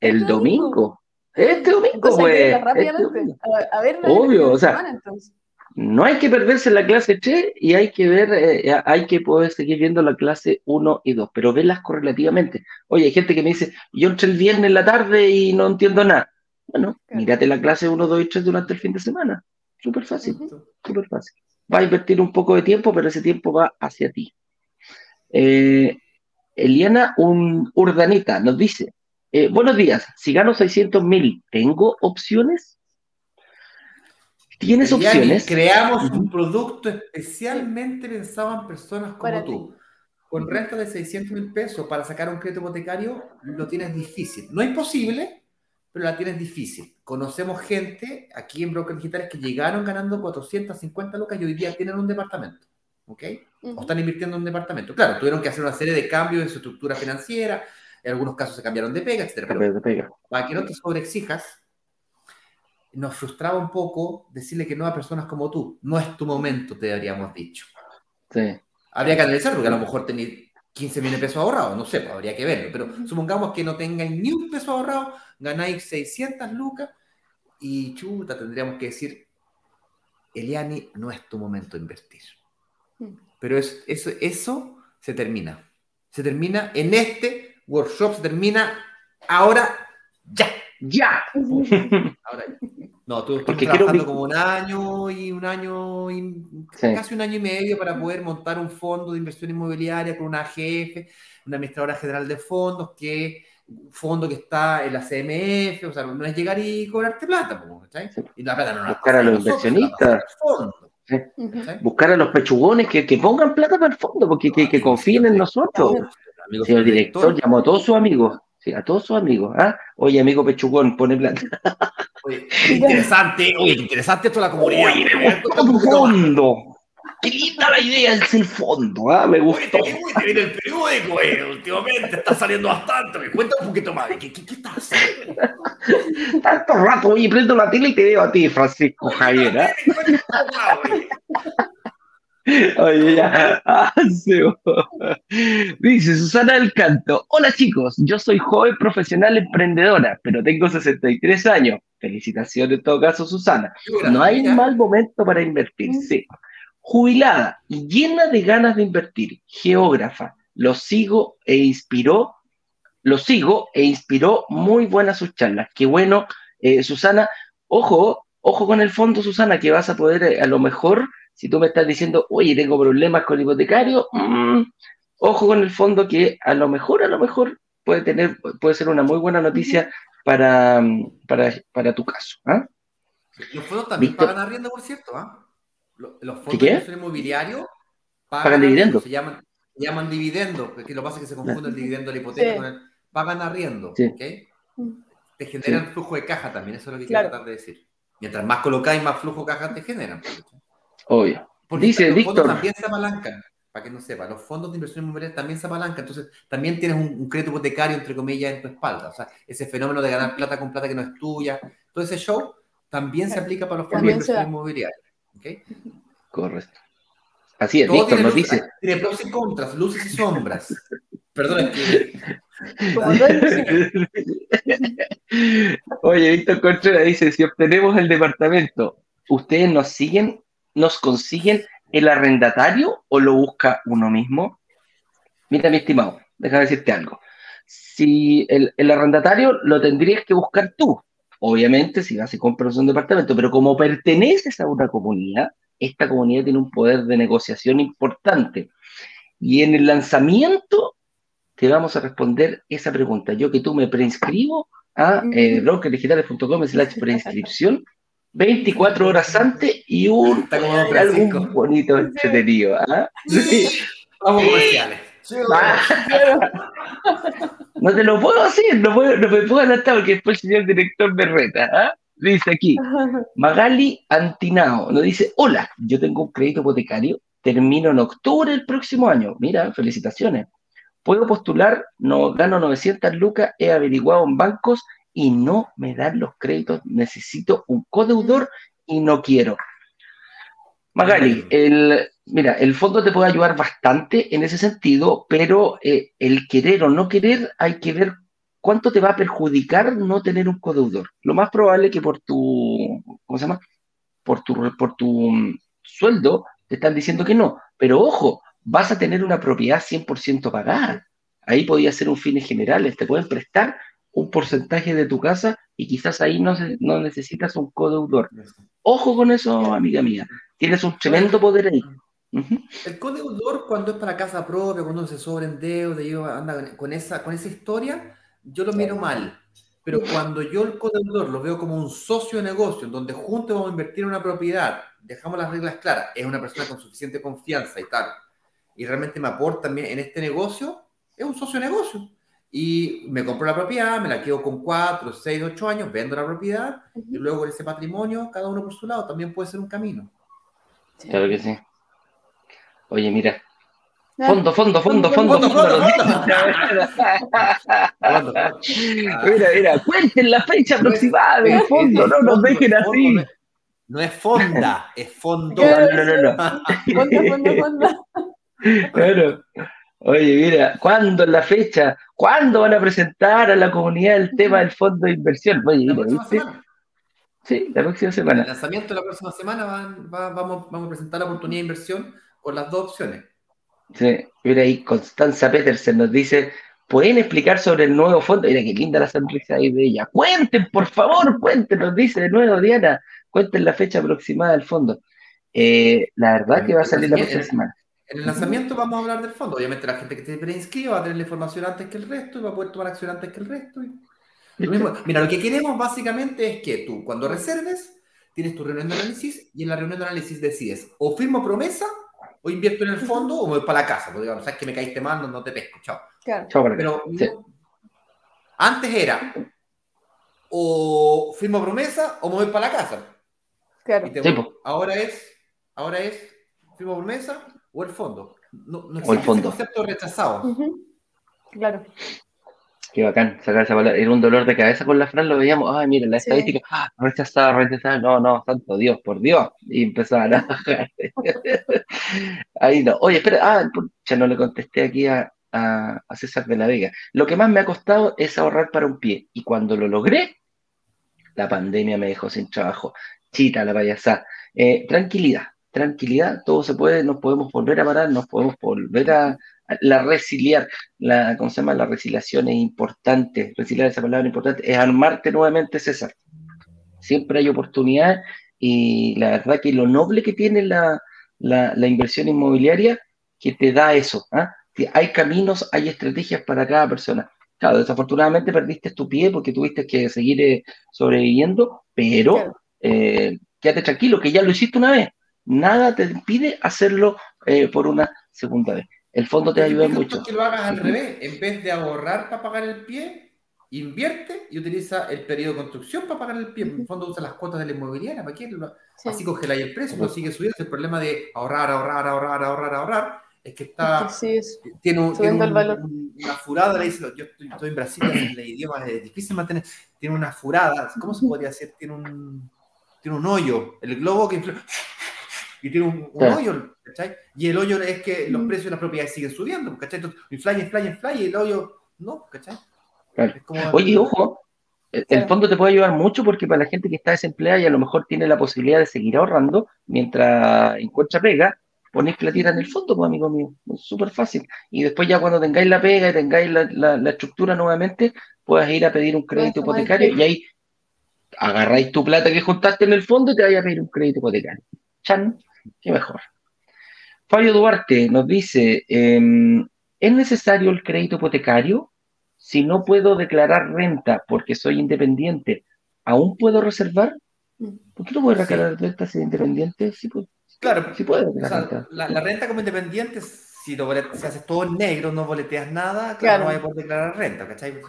El este domingo. Este domingo, pues. Rápidamente. A, ver, Obvio, o sea. Semana, entonces no hay que perderse la clase 3 y hay que ver, eh, hay que poder seguir viendo la clase 1 y 2, pero verlas correlativamente. Oye, hay gente que me dice, yo entré el viernes en la tarde y no entiendo nada. Bueno, mírate la clase 1, 2 y 3 durante el fin de semana. Súper fácil, súper fácil. Va a invertir un poco de tiempo, pero ese tiempo va hacia ti. Eh, Eliana un Urdanita nos dice, eh, buenos días, si gano 600 mil, ¿tengo opciones? Tienes opciones. Creamos un producto especialmente pensado en personas como tú. Con renta de 600 mil pesos para sacar un crédito hipotecario, lo tienes difícil. No imposible, pero la tienes difícil. Conocemos gente aquí en Brokers Digitales que llegaron ganando 450 lucas y hoy día tienen un departamento. ¿Ok? O están invirtiendo en un departamento. Claro, tuvieron que hacer una serie de cambios en su estructura financiera. En algunos casos se cambiaron de pega, etc. Pero de pega. para que no te sobreexijas, nos frustraba un poco decirle que no a personas como tú. No es tu momento, te habríamos dicho. Sí. Habría que analizar, porque a lo mejor tenéis 15 millones de pesos ahorrados, no sé, pues habría que verlo. Pero supongamos que no tengáis ni un peso ahorrado, ganáis 600 lucas y chuta, tendríamos que decir, Eliani, no es tu momento de invertir. Mm. Pero es, eso, eso se termina. Se termina en este workshop, se termina ahora ya. Ya. Ahora ya. No, tú estás trabajando como un año y un año, y casi un año y medio para poder montar un fondo de inversión inmobiliaria con una jefe, una administradora general de fondos, que fondo que está en la CMF, o sea, no es llegar y cobrarte plata, ¿cachai? Y la plata no Buscar a los inversionistas. Buscar a los pechugones que, que, pongan plata para el fondo, porque que, que confíen en nosotros. Señor director llamó a todos sus amigos. Sí, a todos sus amigos. ¿ah? Oye, amigo Pechugón, pone plata. Oye, interesante, oye, interesante esto la comunidad. Oye, me gustó el fondo. Qué linda la idea es el fondo, ¿ah? Me gustó. Oye, te viene el periódico, eh. Últimamente está saliendo bastante. Me cuenta un poquito más. ¿Qué, qué, qué estás haciendo? Tanto rato, oye, prendo la tele y te veo a ti, Francisco Javier. Oye, ya. Ah, Dice Susana del Canto. Hola chicos, yo soy joven profesional emprendedora, pero tengo 63 años. Felicitaciones en todo caso, Susana. No hay mal momento para invertir. Sí. Jubilada y llena de ganas de invertir. Geógrafa. Lo sigo e inspiró. Lo sigo e inspiró muy buenas sus charlas. Qué bueno, eh, Susana. Ojo, ojo con el fondo, Susana, que vas a poder eh, a lo mejor si tú me estás diciendo, oye, tengo problemas con hipotecario, mm, ojo con el fondo que a lo mejor, a lo mejor puede tener, puede ser una muy buena noticia para, para, tu caso. ¿ah? Los fondos también pagan arriendo, por cierto. ¿ah? Los fondos ¿Qué? de inmobiliario pagan, dividendo. Se llaman, llaman dividendo, porque lo que pasa es que se confunde el dividendo de la hipoteca con el. Pagan arriendo. Te generan flujo de caja también, eso es lo que quiero tratar de decir. Mientras más colocáis, más flujo caja te generan. Obvio. Porque Dice los Víctor. también se apalancan, para que no sepa, los fondos de inversión inmobiliaria también se apalancan, entonces también tienes un, crédito hipotecario, entre comillas, en tu espalda. O sea, ese fenómeno de ganar plata con plata que no es tuya, todo ese show también se aplica para los fondos de inversión inmobiliaria. ¿okay? Correcto. Así es, Víctor nos dice. Tiene pros y contras, luces y sombras. Perdón, Oye, Víctor Contreras dice: si obtenemos el departamento, ¿ustedes nos siguen, nos consiguen el arrendatario o lo busca uno mismo? Mira, mi estimado, déjame decirte algo. Si el, el arrendatario lo tendrías que buscar tú, obviamente, si vas y compras un departamento, pero como perteneces a una comunidad, esta comunidad tiene un poder de negociación importante. Y en el lanzamiento te vamos a responder esa pregunta. Yo que tú me preinscribo a eh, brokerdigitales.com slash preinscripción 24 horas antes y un algo bonito entretenido. ¿ah? Vamos comerciales. No te lo puedo decir, no, puedo, no me puedo adelantar porque después el señor director me reta. ¿ah? Dice aquí, Magali Antinao nos dice, hola, yo tengo un crédito hipotecario, termino en octubre del próximo año. Mira, felicitaciones. Puedo postular, no, gano 900 lucas, he averiguado en bancos y no me dan los créditos. Necesito un codeudor y no quiero. Magali, el, mira, el fondo te puede ayudar bastante en ese sentido, pero eh, el querer o no querer hay que ver cuánto te va a perjudicar no tener un codeudor. Lo más probable es que por tu, ¿cómo se llama? Por tu, por tu mm, sueldo te están diciendo que no. Pero ojo, vas a tener una propiedad 100% pagada. Ahí podía ser un fines generales, te pueden prestar un porcentaje de tu casa y quizás ahí no, no necesitas un codeudor. Ojo con eso, amiga mía. Tienes un tremendo poder ahí. El codeudor, cuando es para casa propia, cuando se sobreendeuda, anda con esa, con esa historia, yo lo miro mal. Pero cuando yo el codeudor lo veo como un socio de negocio, donde juntos vamos a invertir en una propiedad, dejamos las reglas claras, es una persona con suficiente confianza y tal, y realmente me aporta también en este negocio, es un socio de negocio. Y me compro la propiedad, me la quedo con 4, 6, 8 años, vendo la propiedad y luego ese patrimonio, cada uno por su lado, también puede ser un camino. Claro que sí. Oye, mira. Fondo, fondo, fondo, fondo, fondo. fondo, mira, mira, cuenten la fecha aproximada del fondo, no nos dejen así. No es fonda, es fondo. No, no, no, no. Fondo, fondo, fondo. Claro. Oye, mira, ¿cuándo es la fecha? ¿Cuándo van a presentar a la comunidad el tema del fondo de inversión? Oye, mira, ¿viste? Sí, la próxima semana. el lanzamiento de la próxima semana vamos, vamos a presentar la oportunidad de inversión con las dos opciones. Sí, mira ahí, Constanza Petersen nos dice, ¿pueden explicar sobre el nuevo fondo? Mira qué linda la sonrisa ahí de ella. Cuenten, por favor, cuenten, nos dice de nuevo Diana, cuenten la fecha aproximada del fondo. Eh, la verdad que va a salir la próxima semana. En el lanzamiento vamos a hablar del fondo. Obviamente la gente que esté preinscriba va a tener la información antes que el resto y va a poder tomar acción antes que el resto. Mira, lo que queremos básicamente es que tú, cuando reserves, tienes tu reunión de análisis y en la reunión de análisis decides o firmo promesa o invierto en el fondo o me voy para la casa. Porque digamos, sabes que me caíste mal, no, te pesco. Chao. Pero antes era o firmo promesa o me voy para la casa. Claro. ahora es, ahora es firmo promesa o el fondo. No, no existe el fondo. concepto rechazado. Claro. Qué bacán sacar esa palabra. Era un dolor de cabeza con la Fran, lo veíamos, ay, mira, la estadística, ah, rechazada, rechazada, no, no, santo Dios, por Dios. Y empezaban a Ahí no. Oye, espera, ah, ya no le contesté aquí a, a, César de la Vega. Lo que más me ha costado es ahorrar para un pie. Y cuando lo logré, la pandemia me dejó sin trabajo. Chita, la payasada. Eh, tranquilidad, tranquilidad, todo se puede, nos podemos volver a parar, nos podemos volver a, la resiliar, la, ¿cómo se llama? La resiliación es importante, resiliar esa palabra importante, es armarte nuevamente, César. Siempre hay oportunidad y la verdad que lo noble que tiene la, inversión inmobiliaria que te da eso. ¿ah? Hay caminos, hay estrategias para cada persona. Claro, desafortunadamente perdiste tu pie porque tuviste que seguir eh, sobreviviendo, pero eh, quédate tranquilo que ya lo hiciste una vez nada te impide hacerlo eh, por una segunda vez. El fondo te ayuda mucho. que lo hagas al revés, en vez de ahorrar para pagar el pie, invierte y utiliza el periodo de construcción para pagar el pie. En el fondo usa las cuotas de la inmobiliaria. ¿Para qué? Así congeláis el precio, lo sigue subiendo. El problema de ahorrar, ahorrar, ahorrar, ahorrar, ahorrar es que está. tiene, una furada. Le dice, yo estoy, en Brasil, el idioma es difícil mantener. Tiene una furada. ¿Cómo se podría hacer? Tiene un, tiene un hoyo. El globo que y tiene un, hoyo, ¿cachai? Y el hoyo es que los precios de las propiedades siguen subiendo, ¿cachai? Entonces, infla, infla, infla, y el hoyo no, ¿cachai? Oye, ojo, el, fondo te puede ayudar mucho porque para la gente que está desempleada y a lo mejor tiene la posibilidad de seguir ahorrando mientras encuentra pega, ponéis platita en el fondo, pues, amigo mío. Es súper fácil. Y después ya cuando tengáis la pega y tengáis la, estructura nuevamente, puedes ir a pedir un crédito hipotecario y ahí agarráis tu plata que juntaste en el fondo y te vais a pedir un crédito hipotecario. Chan, qué mejor. Fabio Duarte nos dice, em, ¿es necesario el crédito hipotecario? Si no puedo declarar renta porque soy independiente, ¿aún puedo reservar? Mm. ¿Por qué no puedo declarar renta si independiente? Sí, pues, claro, sí puedo. la, renta como independiente, si, lo, haces todo en negro, no boleteas nada, claro, no vas a poder declarar renta, ¿cachai?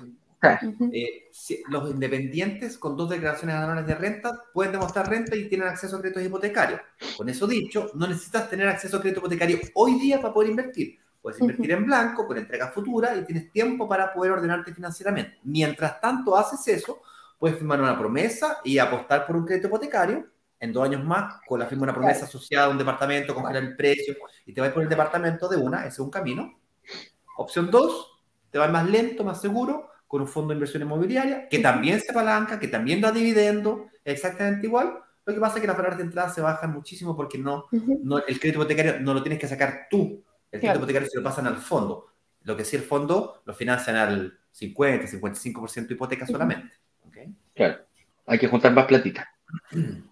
Eh, los independientes con dos declaraciones anuales de renta pueden demostrar renta y tienen acceso a créditos hipotecarios. Con eso dicho, no necesitas tener acceso a crédito hipotecario hoy día para poder invertir. Puedes invertir en blanco con entrega futura y tienes tiempo para poder ordenarte financieramente. Mientras tanto haces eso, puedes firmar una promesa y apostar por un crédito hipotecario en dos años más, con la firma de una promesa asociada a un departamento, congelar el precio y te vas por el departamento de una, ese es un camino. Opción dos, te vas más lento, más seguro, con un fondo de inversión inmobiliaria que también se apalanca, que también da dividendo, exactamente igual. Lo que pasa es que las palabras de entrada se bajan muchísimo porque no, no el crédito hipotecario no lo tienes que sacar tú el crédito hipotecario se lo pasan al fondo. Lo que sí el fondo lo financian al 50, 55% de hipoteca solamente. Claro. Hay que juntar más platita.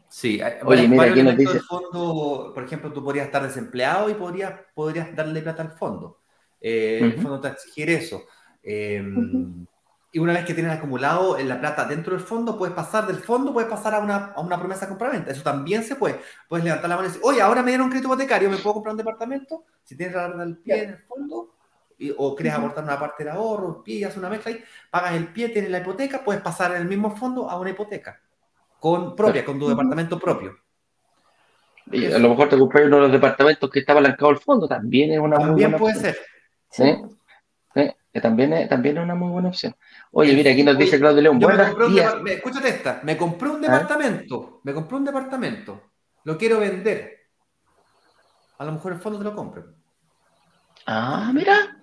Sí, Oye, mira, aquí nos dice... fondo, por ejemplo, tú podrías estar desempleado y podrías, podrías darle plata al fondo. Eh, El fondo te exigir eso. Em, y una vez que tienes acumulado en la plata dentro del fondo, puedes pasar del fondo, puedes pasar a una, a una promesa de compraventa. Eso también se puede. Puedes levantar la mano y decir, oye, ahora me dieron un crédito hipotecario, ¿me puedo comprar un departamento? Si tienes la del pie en el fondo, o quieres aportar una parte del ahorro, el pie y haces una mezcla ahí, pagas el pie, tienes la hipoteca, puedes pasar en el mismo fondo a una hipoteca con propia, con tu departamento propio. Y a lo mejor te compras uno de los departamentos que está apalancado al fondo, también es una También puede ser. ¿Sí? ¿Sí? Que también es, también es una muy buena opción. Oye, mira, aquí nos dice Claudio León. me escúchate esta. Me compré un departamento. Me compré un departamento. Lo quiero vender. A lo mejor el fondo te lo compre. Ah, mira.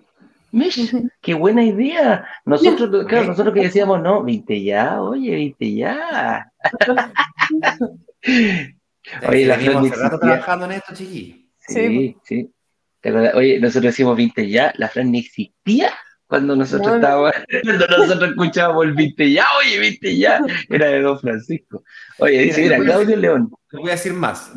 Mish, qué buena idea. Nosotros, claro, nosotros que decíamos, no, viste ya, oye, viste ya. oye, la Fran rato trabajando en esto, chiquillos. Sí, sí. Oye, nosotros decimos, viste ya, la Fran ni existía cuando nosotros estábamos, cuando nosotros escuchábamos el viste ya, oye, viste ya, era de Don Francisco. Oye, dice, mira, Claudio León. Les voy a decir más.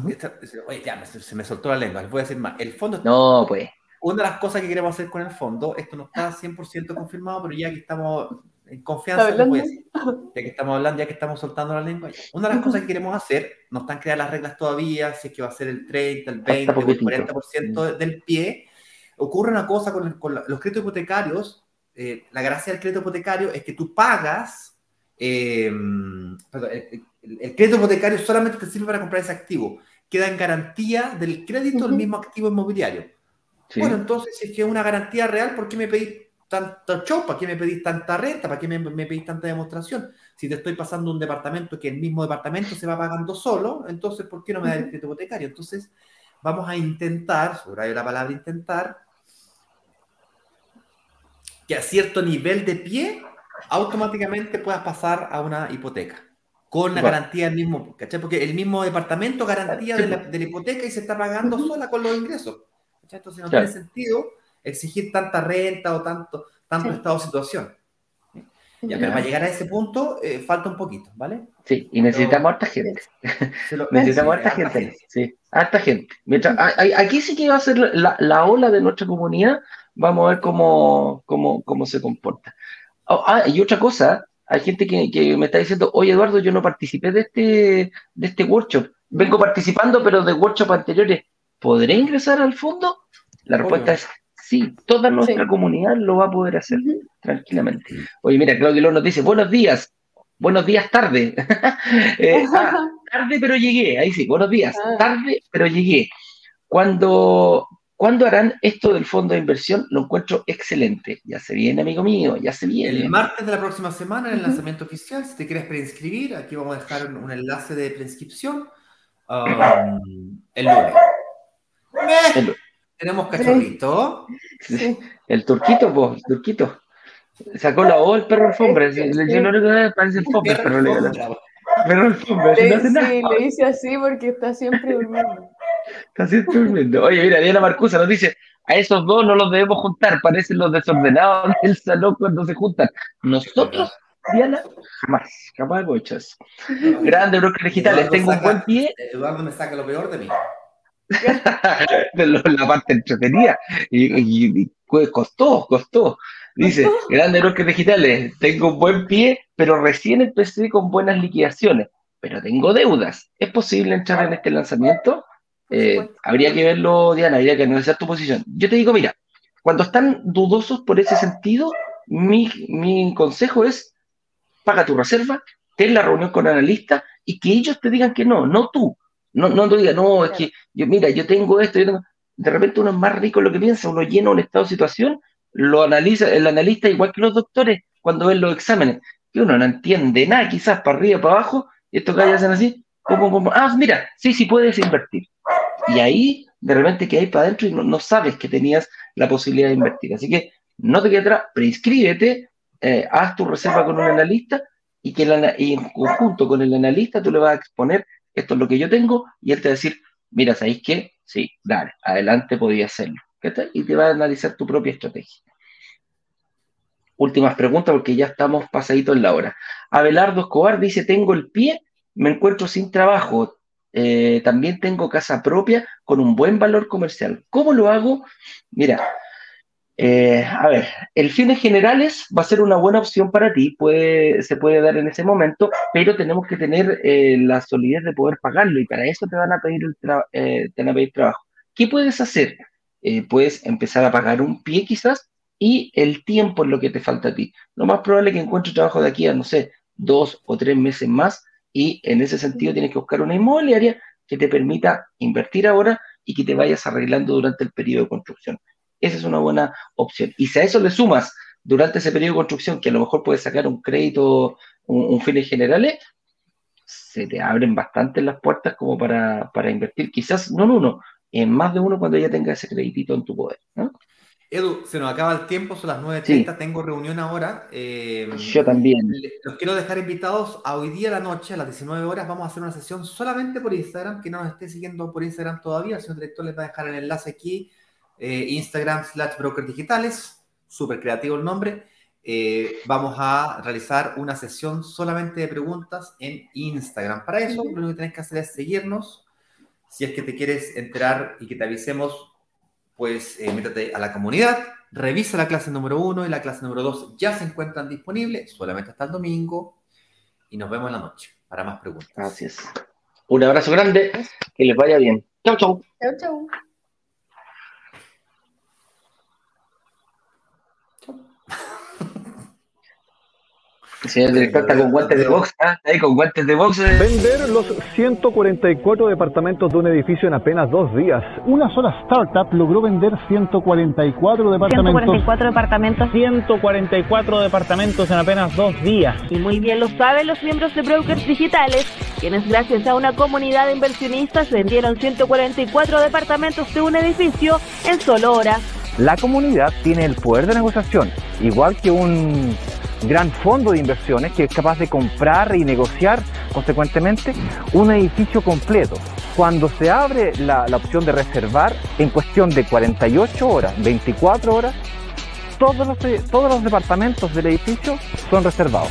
Oye, ya, se me soltó la lengua, les voy a decir más. El fondo. No, pues. Una de las cosas que queremos hacer con el fondo, esto no está 100% confirmado, pero ya que estamos en confianza, les voy a decir, ya que estamos hablando, ya que estamos soltando la lengua, una de las cosas que queremos hacer, no están creadas las reglas todavía, si es que va a ser el 30, el 20, el 40% del pie, ocurre una cosa con, los créditos hipotecarios, eh, la gracia del crédito hipotecario es que tú pagas, em, el, crédito hipotecario solamente te sirve para comprar ese activo, queda en garantía del crédito del mismo activo inmobiliario. Bueno, entonces, si es que es una garantía real, ¿por qué me pedís tanto show? ¿Para qué me pedís tanta renta? ¿Para qué me, me, pedís tanta demostración? Si te estoy pasando un departamento que el mismo departamento se va pagando solo, entonces, ¿por qué no me da el crédito hipotecario? Entonces, vamos a intentar, sobre la palabra intentar, que a cierto nivel de pie automáticamente puedas pasar a una hipoteca con la garantía del mismo, ¿cachai? Porque el mismo departamento garantía de la, hipoteca y se está pagando sola con los ingresos. ¿cachai? Entonces no tiene sentido exigir tanta renta o tanto, tanto estado de situación. Ya, pero para llegar a ese punto eh, falta un poquito, ¿vale? Sí, y necesitamos harta gente. necesitamos harta gente. Sí, harta gente. Mientras, aquí sí que va a ser la, la ola de nuestra comunidad Vamos a ver cómo, cómo, cómo se comporta. Oh, ah, y otra cosa, hay gente que, que, me está diciendo, oye Eduardo, yo no participé de este, de este workshop. Vengo participando, pero de workshop anteriores. ¿Podré ingresar al fondo? La respuesta es Sí, toda nuestra comunidad lo va a poder hacer tranquilamente. Oye, mira, Claudio nos dice, buenos días, buenos días tarde. Eh, ah, tarde pero llegué, ahí sí, buenos días, ah. tarde pero llegué. Cuando, ¿Cuándo harán esto del fondo de inversión? Lo encuentro excelente. Ya se viene, amigo mío, ya se viene. El martes de la próxima semana, en el lanzamiento oficial, si te quieres preinscribir, aquí vamos a dejar un, enlace de preinscripción. Um, el lunes. Tenemos cachorrito. El turquito, vos, el turquito. Sacó la O el perro alfombra. Yo no le parece el fombre, pero le Perro alfombra. Sí, le hice así porque está siempre durmiendo. Está siempre durmiendo. Oye, mira, Diana Marcusa nos dice, a esos dos no los debemos juntar, parecen los desordenados del salón cuando se juntan. Nosotros, Diana, jamás, jamás hecho eso. Grande, brokers digitales, tengo un buen pie. Eduardo me saca lo peor de mí. la parte entretenida. Y, y, costó, costó. Dice, grande brokers digitales, tengo un buen pie, pero recién empecé con buenas liquidaciones, pero tengo deudas. ¿Es posible entrar en este lanzamiento? Eh, habría que verlo, Diana, habría que analizar tu posición. Yo te digo, mira, cuando están dudosos por ese sentido, mi, mi consejo es, paga tu reserva, ten la reunión con analistas y que ellos te digan que no, no tú. No, no te digas, no, es que, yo, mira, yo tengo esto, de repente uno es más rico en lo que piensa, uno llena un estado de situación, lo analiza, el analista, igual que los doctores, cuando ven los exámenes, que uno no entiende nada, quizás para arriba, para abajo, y estos gallos hacen así, como, como, ah, mira, sí, sí puedes invertir. Y ahí, de repente, que hay para adentro y no, sabes que tenías la posibilidad de invertir. Así que no te quedes atrás, preinscríbete, eh, haz tu reserva con un analista y que en conjunto con el analista tú le vas a exponer esto es lo que yo tengo y él te va a decir, mira, ¿sabéis qué? Sí, dale, adelante podía hacerlo. Y te va a analizar tu propia estrategia. Últimas preguntas porque ya estamos pasaditos en la hora. Abelardo Escobar dice, tengo el pie, me encuentro sin trabajo, eh, también tengo casa propia con un buen valor comercial. ¿Cómo lo hago? Mira, eh, a ver, el fines generales va a ser una buena opción para ti, se puede dar en ese momento, pero tenemos que tener eh, la solidez de poder pagarlo y para eso te van a pedir, te van a pedir trabajo. ¿Qué puedes hacer? puedes empezar a pagar un pie quizás y el tiempo es lo que te falta a ti. Lo más probable es que encuentres trabajo de aquí a, no sé, dos o tres meses más y en ese sentido tienes que buscar una inmobiliaria que te permita invertir ahora y que te vayas arreglando durante el periodo de construcción. Esa es una buena opción. Y si a eso le sumas durante ese periodo de construcción, que a lo mejor puedes sacar un crédito, un, fin fines generales, se te abren bastante las puertas como para, para, invertir, quizás no en uno, en más de uno cuando ya tengas ese crédito en tu poder. ¿no? Edu, se nos acaba el tiempo, son las 9.30, tengo reunión ahora. Eh, Yo también. Los quiero dejar invitados a hoy día a la noche, a las 19 horas, vamos a hacer una sesión solamente por Instagram, que no nos esté siguiendo por Instagram todavía, el señor director les va a dejar el enlace aquí, eh, Instagram slash brokers digitales, súper creativo el nombre. Eh, vamos a realizar una sesión solamente de preguntas en Instagram. Para eso, lo único que tienes que hacer es seguirnos. Si es que te quieres enterar y que te avisemos pues eh, métete a la comunidad, revisa la clase número uno y la clase número dos ya se encuentran disponibles, solamente hasta el domingo, y nos vemos en la noche para más preguntas. Gracias. Un abrazo grande, que les vaya bien. Chau, chau. Chau, chau. El señor director está con guantes de box, ¿ah? ahí con guantes de box. Eh. Vender los 144 departamentos de un edificio en apenas dos días. Una sola startup logró vender 144 departamentos. 144 departamentos. 144 departamentos en apenas dos días. Y muy bien lo saben los miembros de Brokers Digitales, quienes gracias a una comunidad de inversionistas vendieron 144 departamentos de un edificio en solo horas. La comunidad tiene el poder de negociación, igual que un gran fondo de inversiones que es capaz de comprar y negociar consecuentemente un edificio completo. Cuando se abre la, opción de reservar, en cuestión de 48 horas, 24 horas, todos los, todos los departamentos del edificio son reservados.